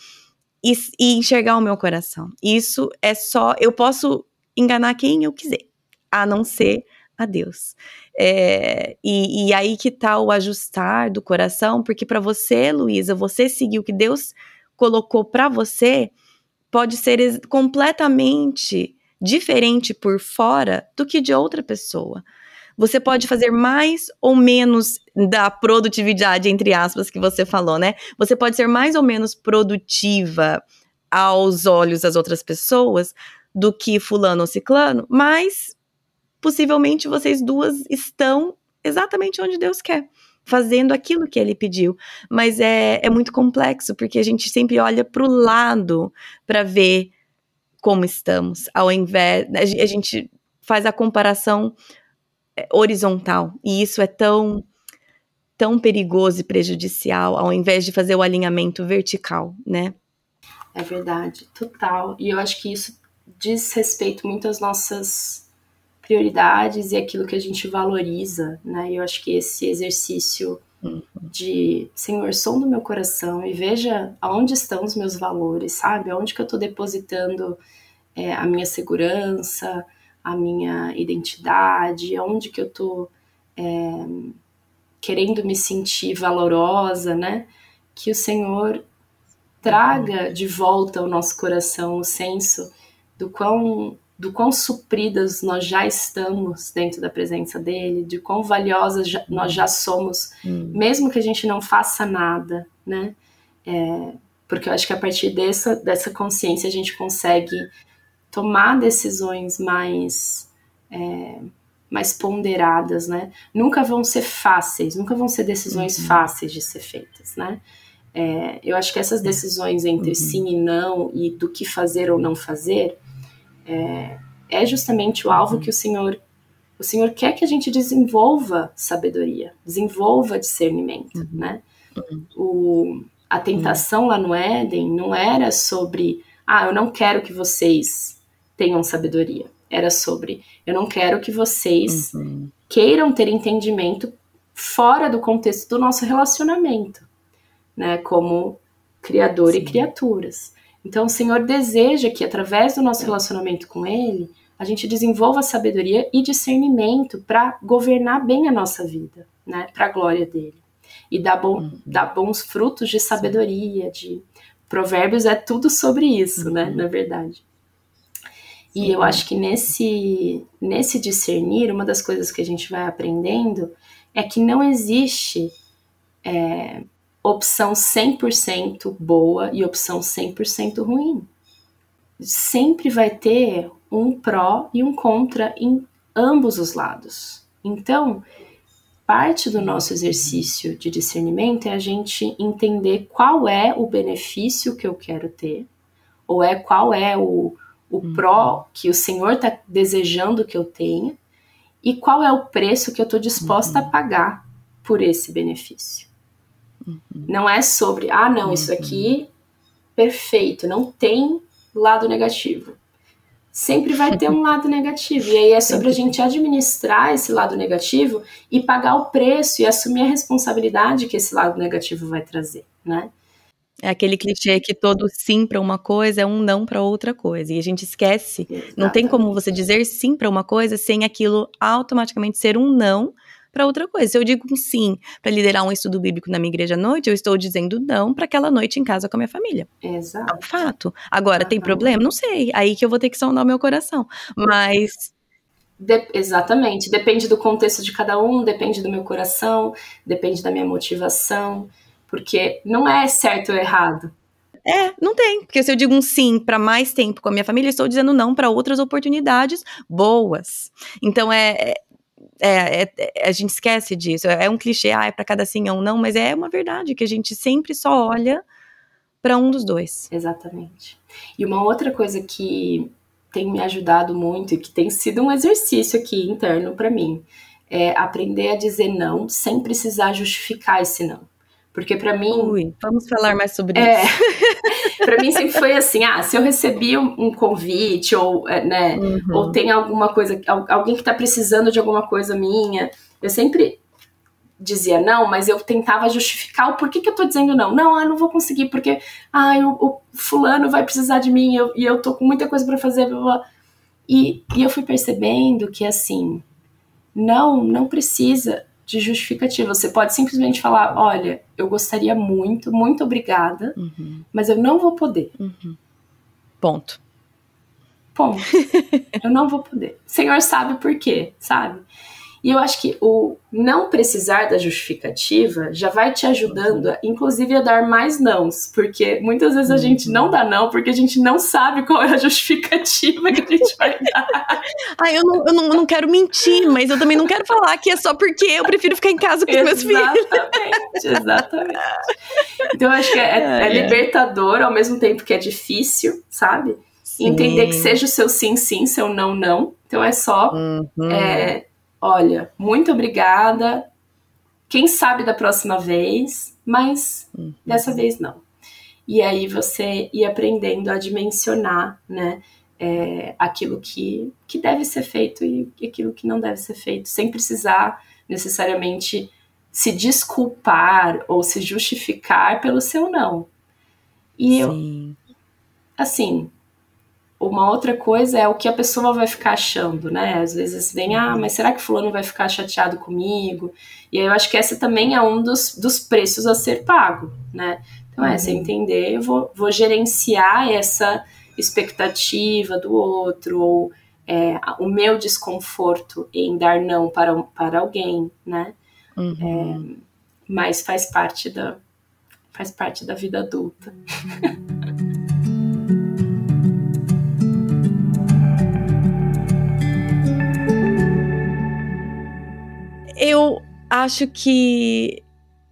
e, e enxergar o meu coração. Isso é só. Eu posso enganar quem eu quiser, a não ser a Deus. É, e, e, aí que tá o ajustar do coração, porque para você, Luísa, você seguir o que Deus colocou para você, pode ser completamente diferente por fora do que de outra pessoa. Você pode fazer mais ou menos da produtividade, entre aspas, que você falou, né? Você pode ser mais ou menos produtiva aos olhos das outras pessoas do que fulano ou ciclano, mas possivelmente vocês duas estão exatamente onde Deus quer fazendo aquilo que ele pediu. Mas é, é muito complexo, porque a gente sempre olha para o lado para ver como estamos, ao invés. A gente faz a comparação horizontal. E isso é tão tão perigoso e prejudicial ao invés de fazer o alinhamento vertical, né? É verdade, total. E eu acho que isso diz respeito muito às nossas prioridades e aquilo que a gente valoriza, né? E eu acho que esse exercício uhum. de Senhor, som do meu coração e veja aonde estão os meus valores, sabe? Aonde que eu estou depositando é, a minha segurança, a minha identidade, onde que eu tô é, querendo me sentir valorosa, né? Que o Senhor traga de volta ao nosso coração o senso do quão do quão supridas nós já estamos dentro da presença dele, de quão valiosas já, nós já somos, hum. mesmo que a gente não faça nada, né? É, porque eu acho que a partir dessa, dessa consciência a gente consegue tomar decisões mais é, mais ponderadas, né? Nunca vão ser fáceis, nunca vão ser decisões uhum. fáceis de ser feitas, né? É, eu acho que essas decisões entre uhum. sim e não e do que fazer ou não fazer é, é justamente o alvo uhum. que o Senhor o Senhor quer que a gente desenvolva sabedoria, desenvolva discernimento, uhum. né? Uhum. O, a tentação lá no Éden não era sobre, ah, eu não quero que vocês tenham sabedoria. Era sobre eu não quero que vocês uhum. queiram ter entendimento fora do contexto do nosso relacionamento, né? Como criador Sim. e criaturas. Então, o Senhor deseja que, através do nosso relacionamento com Ele, a gente desenvolva sabedoria e discernimento para governar bem a nossa vida, né? Para a glória dele. E dar, bom, uhum. dar bons frutos de sabedoria, de provérbios é tudo sobre isso, né? uhum. né? Na verdade. E eu acho que nesse, nesse discernir, uma das coisas que a gente vai aprendendo é que não existe é, opção 100% boa e opção 100% ruim. Sempre vai ter um pró e um contra em ambos os lados. Então, parte do nosso exercício de discernimento é a gente entender qual é o benefício que eu quero ter, ou é qual é o, o uhum. pró que o Senhor está desejando que eu tenha, e qual é o preço que eu estou disposta uhum. a pagar por esse benefício. Uhum. Não é sobre, ah, não, isso aqui, perfeito, não tem lado negativo sempre vai ter um lado negativo. E aí é sobre a gente administrar esse lado negativo e pagar o preço e assumir a responsabilidade que esse lado negativo vai trazer, né? É aquele clichê que todo sim para uma coisa é um não para outra coisa. E a gente esquece. Exatamente. Não tem como você dizer sim para uma coisa sem aquilo automaticamente ser um não para outra coisa. Se eu digo um sim para liderar um estudo bíblico na minha igreja à noite, eu estou dizendo não para aquela noite em casa com a minha família. Exato. É um fato. Agora, tem problema? Não sei. Aí que eu vou ter que sondar o meu coração. Mas de exatamente. Depende do contexto de cada um, depende do meu coração, depende da minha motivação, porque não é certo ou errado. É, não tem. Porque se eu digo um sim para mais tempo com a minha família, estou dizendo não para outras oportunidades boas. Então é, é, é, é, a gente esquece disso. É um clichê, ah, é para cada sim ou não, mas é uma verdade que a gente sempre só olha para um dos dois. Exatamente. E uma outra coisa que tem me ajudado muito e que tem sido um exercício aqui interno para mim é aprender a dizer não sem precisar justificar esse não. Porque para mim. Ui, vamos falar mais sobre é, isso. para mim sempre foi assim: ah, se eu recebi um, convite, ou, é, né, uhum. ou tem alguma coisa, alguém que tá precisando de alguma coisa minha, eu sempre dizia não, mas eu tentava justificar o porquê que eu tô dizendo não. Não, eu não vou conseguir, porque ah, o, o fulano vai precisar de mim eu, e eu tô com muita coisa para fazer. Blá, blá. E, e eu fui percebendo que assim, não, não precisa de justificativa. Você pode simplesmente falar: olha, eu gostaria muito, muito obrigada, uhum. mas eu não vou poder. Uhum. Ponto. Ponto. eu não vou poder. O Senhor sabe por quê, sabe? E eu acho que o não precisar da justificativa já vai te ajudando, a, inclusive, a dar mais nãos, porque muitas vezes a gente não dá não porque a gente não sabe qual é a justificativa que a gente vai dar. ah, eu não, eu, não, eu não quero mentir, mas eu também não quero falar que é só porque eu prefiro ficar em casa com os meus filhos. Exatamente, exatamente. Então eu acho que é, é, é libertador ao mesmo tempo que é difícil, sabe? Sim. Entender que seja o seu sim, sim, seu não, não. Então é só uhum. é, olha, muito obrigada. Quem sabe da próxima vez, mas uhum. dessa vez não. E aí você ir aprendendo a dimensionar, né? É, aquilo que, que deve ser feito e aquilo que não deve ser feito, sem precisar necessariamente se desculpar ou se justificar pelo seu não. E Sim. eu, assim, uma outra coisa é o que a pessoa vai ficar achando, né? Às vezes vem, ah, mas será que fulano vai ficar chateado comigo? E aí eu acho que essa também é um dos, dos preços a ser pago, né? Então é, você uhum. entender, eu vou, vou gerenciar essa expectativa do outro, ou é, o meu desconforto em dar não para, para alguém, né? Uhum. É, mas faz parte da, faz parte da vida adulta. Uhum. Eu acho que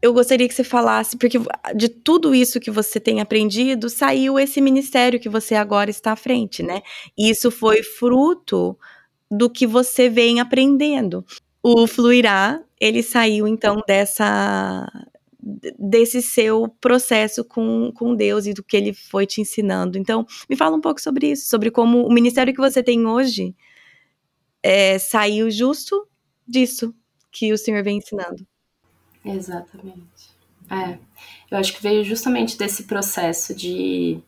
eu gostaria que você falasse, porque de tudo isso que você tem aprendido, saiu esse ministério que você agora está à frente, né? Isso foi fruto do que você vem aprendendo. O Fluirá, ele saiu então dessa desse seu processo com, com Deus e do que ele foi te ensinando. Então, me fala um pouco sobre isso, sobre como o ministério que você tem hoje é, saiu justo disso, que o Senhor vem ensinando. Exatamente. É, eu acho que veio justamente desse processo de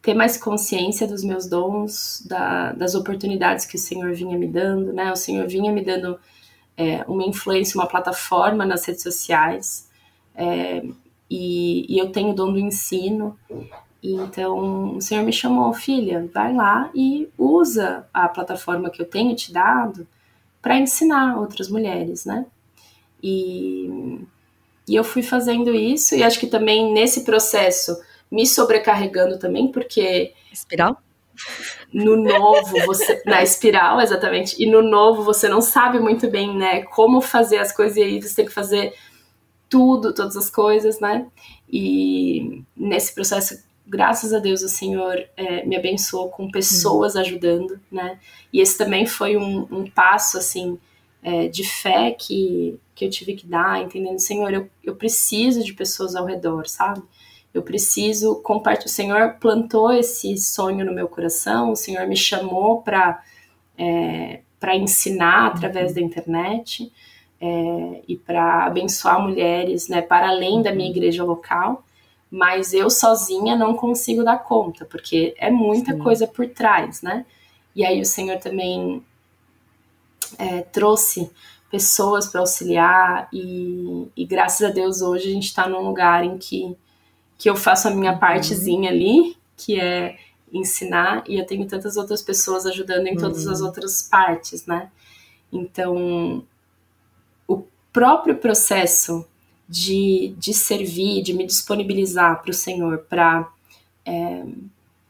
ter mais consciência dos meus dons, da, das oportunidades que o Senhor vinha me dando, né? O Senhor vinha me dando é, uma influência, uma plataforma nas redes sociais, é, e, e, eu tenho o dom do ensino. Então, o Senhor me chamou, filha, vai lá e usa a plataforma que eu tenho te dado para ensinar outras mulheres, né? E, e eu fui fazendo isso, e acho que também nesse processo me sobrecarregando também, porque. Espiral? No novo, você. na espiral, exatamente. E no novo, você não sabe muito bem, né, como fazer as coisas, e aí você tem que fazer tudo, todas as coisas, né? E nesse processo, graças a Deus, o Senhor é, me abençoou com pessoas uhum. ajudando, né? E esse também foi um, um passo, assim, é, de fé que, que eu tive que dar, entendendo, Senhor, eu, eu preciso de pessoas ao redor, sabe? Eu preciso compartilhar. O Senhor plantou esse sonho no meu coração, o Senhor me chamou para é, para ensinar através uhum. da internet é, e para abençoar mulheres, né, para além da minha uhum. igreja local. Mas eu sozinha não consigo dar conta, porque é muita Sim. coisa por trás, né? E aí o Senhor também é, trouxe pessoas para auxiliar e, e, graças a Deus hoje a gente está num lugar em que que eu faço a minha uhum. partezinha ali, que é ensinar, e eu tenho tantas outras pessoas ajudando em todas as uhum. outras partes, né? Então, o próprio processo de, de servir, de me disponibilizar para o Senhor, para é,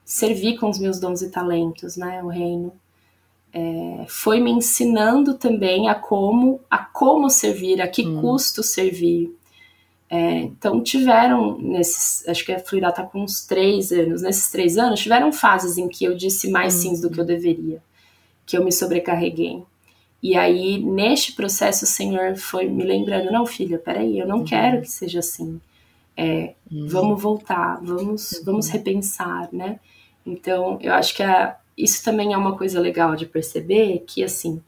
servir com os meus dons e talentos, né? O reino. É, foi me ensinando também a como a como servir, a que hum. custo servir, é, então tiveram nesses, acho que a Fluirá está com uns três anos, nesses três anos tiveram fases em que eu disse mais uhum. sims do que eu deveria, que eu me sobrecarreguei. E aí, neste processo, o Senhor foi me lembrando, não, filha, peraí, eu não uhum. quero que seja assim. É, uhum. Vamos voltar, vamos, uhum. vamos repensar, né? Então, eu acho que a, isso também é uma coisa legal de perceber, que assim,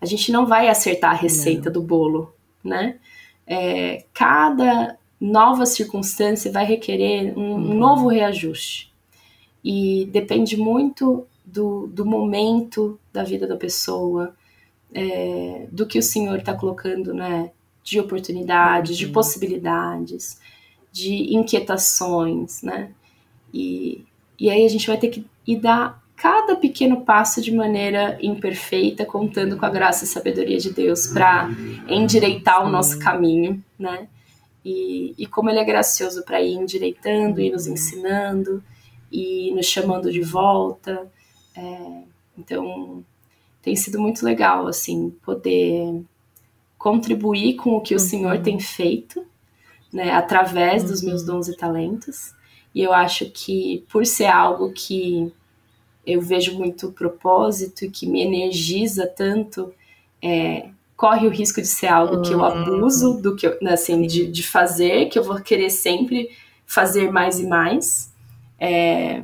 a gente não vai acertar a receita não. do bolo, né? é, cada nova circunstância vai requerer um uhum. novo reajuste. E depende muito do, do momento da vida da pessoa, é, do que o Senhor está colocando, né? De oportunidades, uhum. de possibilidades, de inquietações, né? E, e aí a gente vai ter que ir dar cada pequeno passo de maneira imperfeita, contando com a graça e sabedoria de Deus para endireitar o nosso caminho, né? E, e como Ele é gracioso para ir endireitando e nos ensinando e nos chamando de volta. É, então, tem sido muito legal, assim, poder contribuir com o que o uhum. Senhor tem feito, né, através uhum. dos meus uhum. dons e talentos. E eu acho que por ser algo que eu vejo muito propósito e que me energiza tanto, é, corre o risco de ser algo que eu uhum. abuso do que eu, assim, de, de fazer, que eu vou querer sempre fazer mais e mais. É,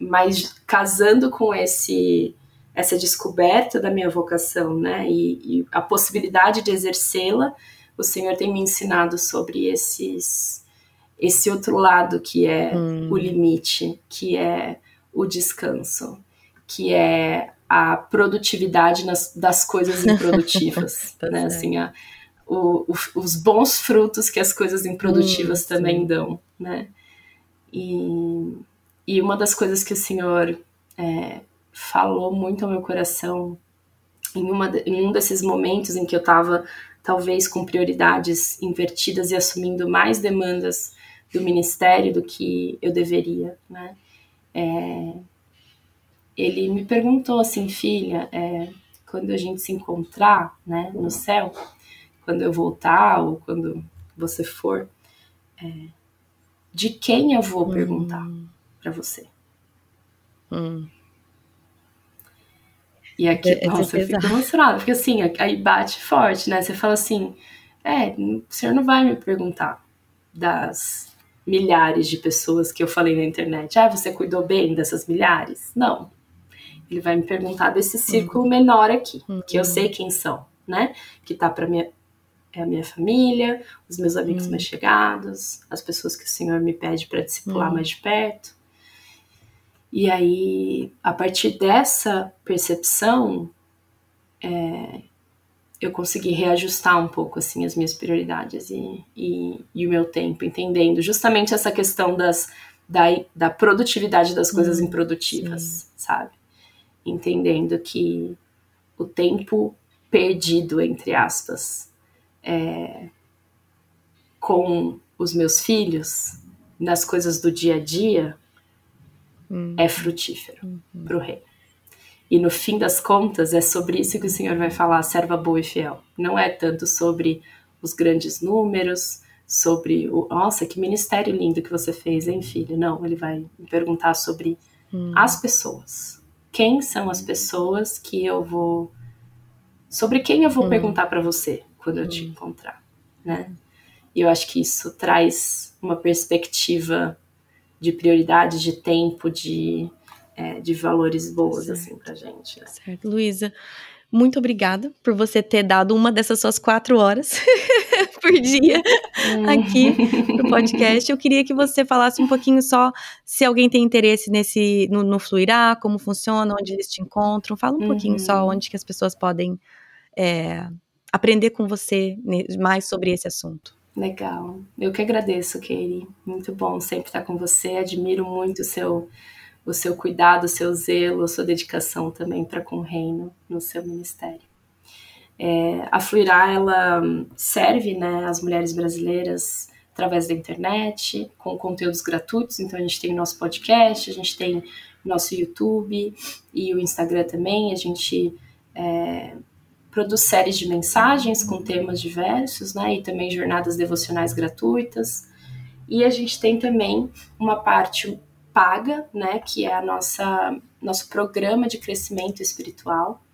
mas casando com esse essa descoberta da minha vocação, né, e, e a possibilidade de exercê-la, o Senhor tem me ensinado sobre esses esse outro lado que é hum. o limite, que é o descanso, que é a produtividade nas, das coisas improdutivas, tá né? Assim, a, o, o, os bons frutos que as coisas improdutivas hum, também sim. dão, né? E, e uma das coisas que o Senhor é, falou muito ao meu coração em, uma, em um desses momentos em que eu estava talvez com prioridades invertidas e assumindo mais demandas do ministério do que eu deveria, né? É, ele me perguntou assim, filha, é, quando a gente se encontrar, né, no céu, quando eu voltar ou quando você for, é, de quem eu vou perguntar hum. Para você? Hum. E aqui, é, é nossa, eu fico emocionada, porque assim, aí bate forte, né? Você fala assim, é, o senhor não vai me perguntar das milhares de pessoas que eu falei na internet. Ah, você cuidou bem dessas milhares? Não. Ele vai me perguntar desse círculo uhum. menor aqui, uhum. que eu uhum. sei quem são, né? Que tá para minha é a minha família, os meus amigos uhum. mais chegados, as pessoas que o Senhor me pede para discipular uhum. mais de perto. E aí, a partir dessa percepção, é, eu consegui reajustar um pouco assim as minhas prioridades e, e, e, o meu tempo, entendendo justamente essa questão das, da, da produtividade das coisas hum, improdutivas, sim. sabe? Entendendo que o tempo perdido, entre aspas, é, com os meus filhos, nas coisas do dia a dia, uhum. é frutífero uhum. para o reino. E no fim das contas, é sobre isso que o Senhor vai falar, serva boa e fiel. Não é tanto sobre os grandes números, sobre o. Nossa, que ministério lindo que você fez, hein, filho? Não, ele vai me perguntar sobre uhum. as pessoas. Quem são as pessoas que eu vou. Sobre quem eu vou hum. perguntar para você quando eu te encontrar, né? E eu acho que isso traz uma perspectiva de prioridade, de tempo, de, é, de valores boas, certo. assim, pra gente. Né? Certo. Luísa, muito obrigada por você ter dado uma dessas suas quatro horas por dia hum. aqui no podcast. Eu queria que você falasse um pouquinho só se alguém tem interesse nesse no, no Fluirá, como funciona, onde eles te encontram. Fala um uhum. pouquinho só uhum. onde que as pessoas podem é, aprender com você mais sobre esse assunto. Legal. Eu que agradeço, Keiri. Muito bom sempre estar com você. Admiro muito o seu, o seu cuidado, o seu zelo, a sua dedicação também para com o reino no seu ministério. É, a Fluirá, ela serve né, as mulheres brasileiras através da internet, com conteúdos gratuitos. Então, a gente tem o nosso podcast, a gente tem o nosso YouTube e o Instagram também. A gente é, produz séries de mensagens com temas diversos, né, e também jornadas devocionais gratuitas. E a gente tem também uma parte paga, né, que é a nossa nosso programa de crescimento espiritual,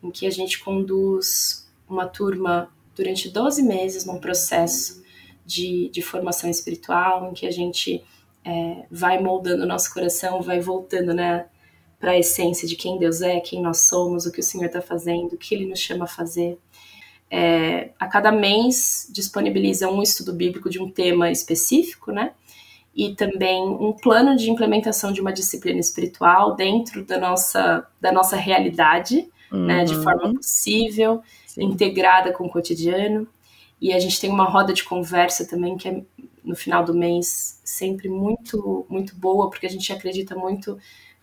em que a gente conduz uma turma durante 12 meses num processo de, de formação espiritual, em que a gente é, vai moldando o nosso coração, vai voltando, né, para a essência de quem Deus é, quem nós somos, o que o Senhor está fazendo, o que Ele nos chama a fazer. É, a cada mês disponibiliza um estudo bíblico de um tema específico, né? E também um plano de implementação de uma disciplina espiritual dentro da nossa, da nossa realidade, uhum. né? De forma uhum. possível, Sim. integrada com o cotidiano. E a gente tem uma roda de conversa também que é no final do mês sempre muito muito boa, porque a gente acredita muito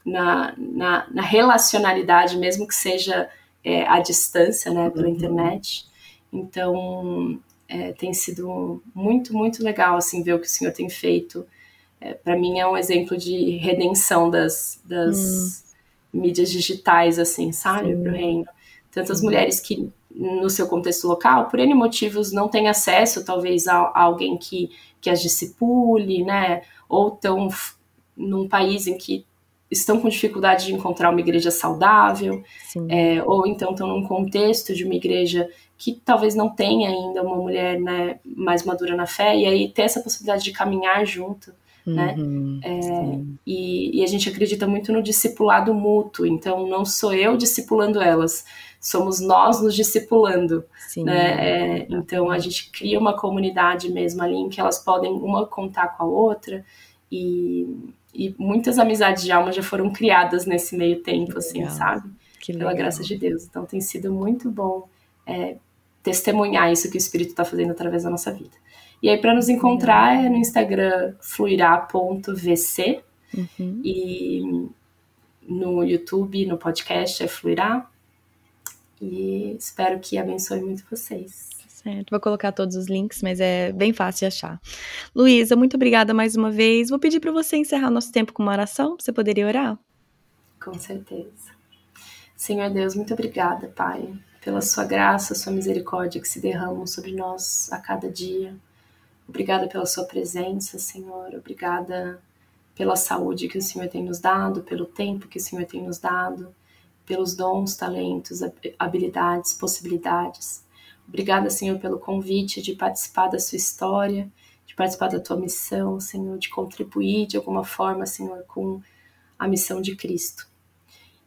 na, na, na relacionalidade, mesmo que seja é, à distância, né, pela uhum. internet. Então, é, tem sido muito, muito legal, assim, ver o que o Senhor tem feito. É, Para mim é um exemplo de redenção das, das uhum. mídias digitais, assim, sabe, para o reino. Tantas mulheres que, no seu contexto local, por N motivos, não têm acesso, talvez, a, a alguém que, que as discipule, né, ou estão num país em que estão com dificuldade de encontrar uma igreja saudável, é, ou então estão num contexto de uma igreja que talvez não tenha ainda uma mulher né, mais madura na fé, e aí ter essa possibilidade de caminhar junto. Né? Uhum, é, e, e, a gente acredita muito no discipulado mútuo, então não sou eu discipulando elas, somos nós nos discipulando. Sim, né? É, então a gente cria uma comunidade mesmo ali em que elas podem uma contar com a outra e, e muitas amizades de alma já foram criadas nesse meio tempo, assim, sabe? Pela graça de Deus. Então tem sido muito bom é, testemunhar isso que o Espírito está fazendo através da nossa vida. E aí, para nos encontrar, é no Instagram fluirá.vc uhum. e no YouTube, no podcast é Fluirá. E espero que abençoe muito vocês. Certo, vou colocar todos os links, mas é bem fácil de achar. Luísa, muito obrigada mais uma vez. Vou pedir para você encerrar nosso tempo com uma oração. Você poderia orar? Com certeza. Senhor Deus, muito obrigada, Pai, pela sua graça, sua misericórdia que se derramam sobre nós a cada dia. Obrigada pela sua presença, Senhor. Obrigada pela saúde que o Senhor tem nos dado, pelo tempo que o Senhor tem nos dado, pelos dons, talentos, habilidades, possibilidades. Obrigada, Senhor, pelo convite de participar da sua história, de participar da tua missão, Senhor, de contribuir de alguma forma, Senhor, com a missão de Cristo.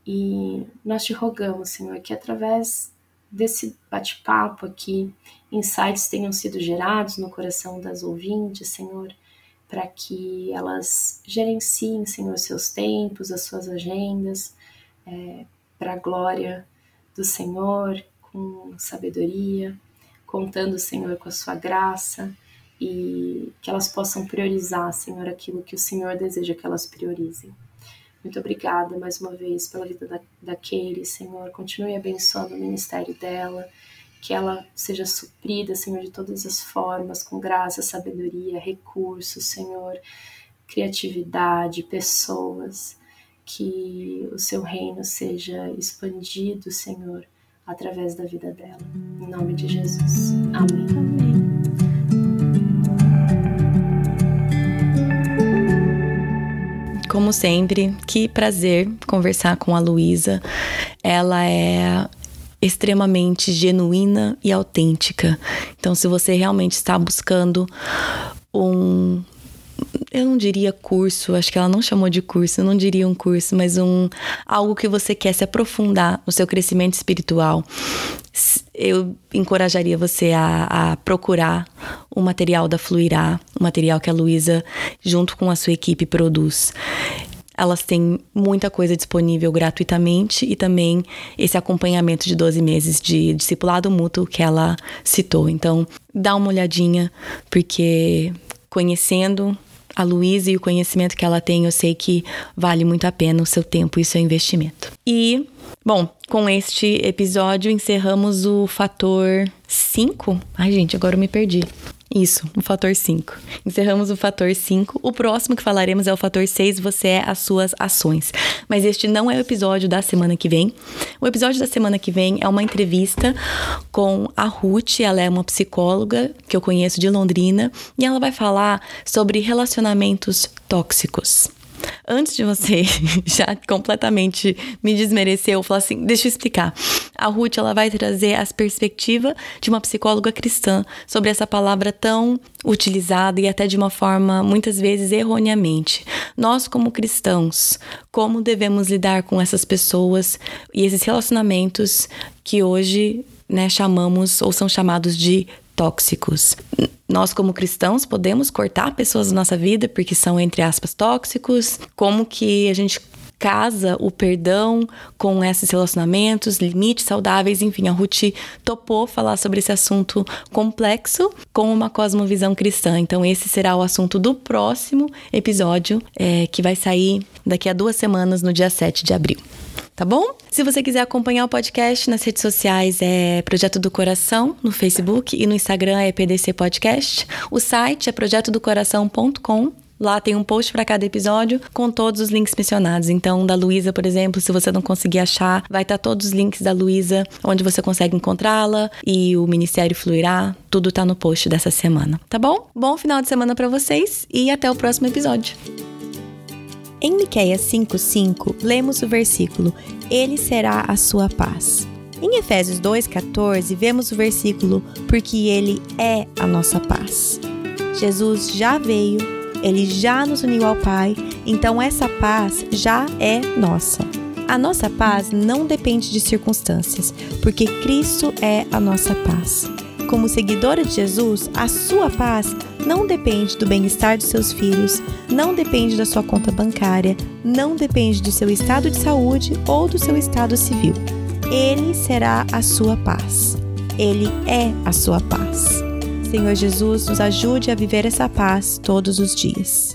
E nós te rogamos, Senhor, que através desse bate-papo aqui, insights tenham sido gerados no coração das ouvintes, Senhor, para que elas gerenciem, Senhor, seus tempos, as suas agendas, é, para a glória do Senhor, com sabedoria, contando, Senhor, com a sua graça e que elas possam priorizar, Senhor, aquilo que o Senhor deseja que elas priorizem. Muito obrigada mais uma vez pela vida da, da Keire, Senhor. Continue abençoando o ministério dela, que ela seja suprida, Senhor, de todas as formas, com graça, sabedoria, recursos, Senhor, criatividade, pessoas, que o seu reino seja expandido, Senhor, através da vida dela. Em nome de Jesus. Amém. Amém. Como sempre, que prazer conversar com a Luísa. Ela é extremamente genuína e autêntica. Então, se você realmente está buscando um eu não diria curso, acho que ela não chamou de curso, eu não diria um curso, mas um algo que você quer se aprofundar no seu crescimento espiritual. Eu encorajaria você a, a procurar o material da Fluirá, o material que a Luísa, junto com a sua equipe, produz. Elas têm muita coisa disponível gratuitamente e também esse acompanhamento de 12 meses de discipulado mútuo que ela citou. Então, dá uma olhadinha, porque conhecendo a Luísa e o conhecimento que ela tem, eu sei que vale muito a pena o seu tempo e seu investimento. E, bom, com este episódio encerramos o fator 5. Ai, gente, agora eu me perdi. Isso, o fator 5. Encerramos o fator 5. O próximo que falaremos é o fator 6, você é as suas ações. Mas este não é o episódio da semana que vem. O episódio da semana que vem é uma entrevista com a Ruth, ela é uma psicóloga que eu conheço de Londrina, e ela vai falar sobre relacionamentos tóxicos antes de você já completamente me desmerecer ou falar assim, deixa eu explicar. A Ruth ela vai trazer as perspectivas de uma psicóloga cristã sobre essa palavra tão utilizada e até de uma forma muitas vezes erroneamente. Nós como cristãos, como devemos lidar com essas pessoas e esses relacionamentos que hoje né, chamamos ou são chamados de tóxicos. Nós, como cristãos, podemos cortar pessoas da nossa vida porque são, entre aspas, tóxicos. Como que a gente casa o perdão com esses relacionamentos, limites saudáveis, enfim, a Ruth topou falar sobre esse assunto complexo com uma cosmovisão cristã. Então, esse será o assunto do próximo episódio, é, que vai sair daqui a duas semanas, no dia 7 de abril tá bom? Se você quiser acompanhar o podcast nas redes sociais é Projeto do Coração no Facebook e no Instagram é PDC Podcast. O site é projetodocoração.com. Lá tem um post para cada episódio com todos os links mencionados. Então, da Luísa, por exemplo, se você não conseguir achar, vai estar tá todos os links da Luísa, onde você consegue encontrá-la e o Ministério Fluirá. Tudo tá no post dessa semana, tá bom? Bom final de semana para vocês e até o próximo episódio. Em Miqueias 5:5, lemos o versículo: Ele será a sua paz. Em Efésios 2:14, vemos o versículo: Porque ele é a nossa paz. Jesus já veio, ele já nos uniu ao Pai, então essa paz já é nossa. A nossa paz não depende de circunstâncias, porque Cristo é a nossa paz. Como seguidora de Jesus, a sua paz não depende do bem-estar de seus filhos, não depende da sua conta bancária, não depende do seu estado de saúde ou do seu estado civil. Ele será a sua paz. Ele é a sua paz. Senhor Jesus, nos ajude a viver essa paz todos os dias.